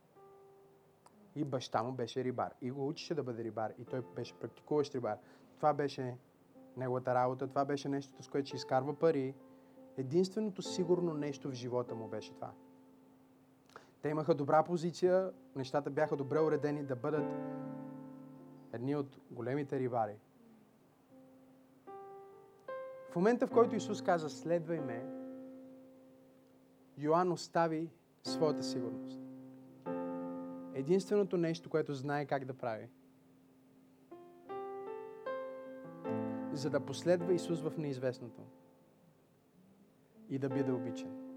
И баща му беше рибар. И го учеше да бъде рибар. И той беше практикуващ рибар. Това беше неговата работа. Това беше нещото, с което ще изкарва пари. Единственото сигурно нещо в живота му беше това. Те имаха добра позиция, нещата бяха добре уредени да бъдат едни от големите рибари. В момента, в който Исус каза, следвай ме, Йоанн остави своята сигурност. Единственото нещо, което знае как да прави, за да последва Исус в неизвестното и да бъде обичан.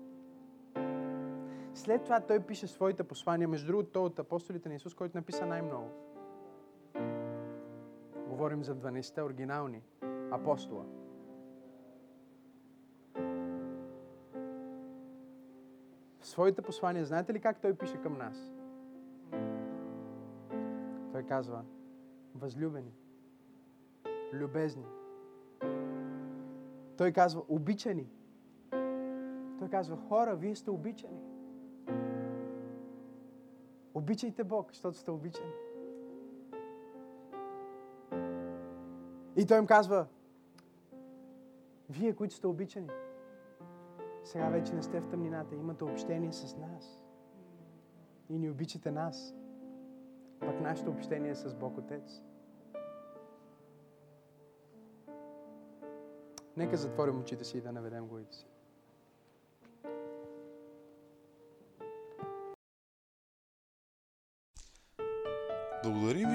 След това той пише своите послания. Между другото, той от апостолите на Исус, който написа най-много. Говорим за 12-те оригинални апостола. В своите послания, знаете ли как той пише към нас? Той казва, възлюбени, любезни. Той казва, обичани. Той казва, хора, вие сте обичани. Обичайте Бог, защото сте обичани. И той им казва, вие, които сте обичани, сега вече не сте в тъмнината, имате общение с нас. И ни обичате нас. Пък нашето общение е с Бог Отец. Нека затворим очите си и да наведем главите си.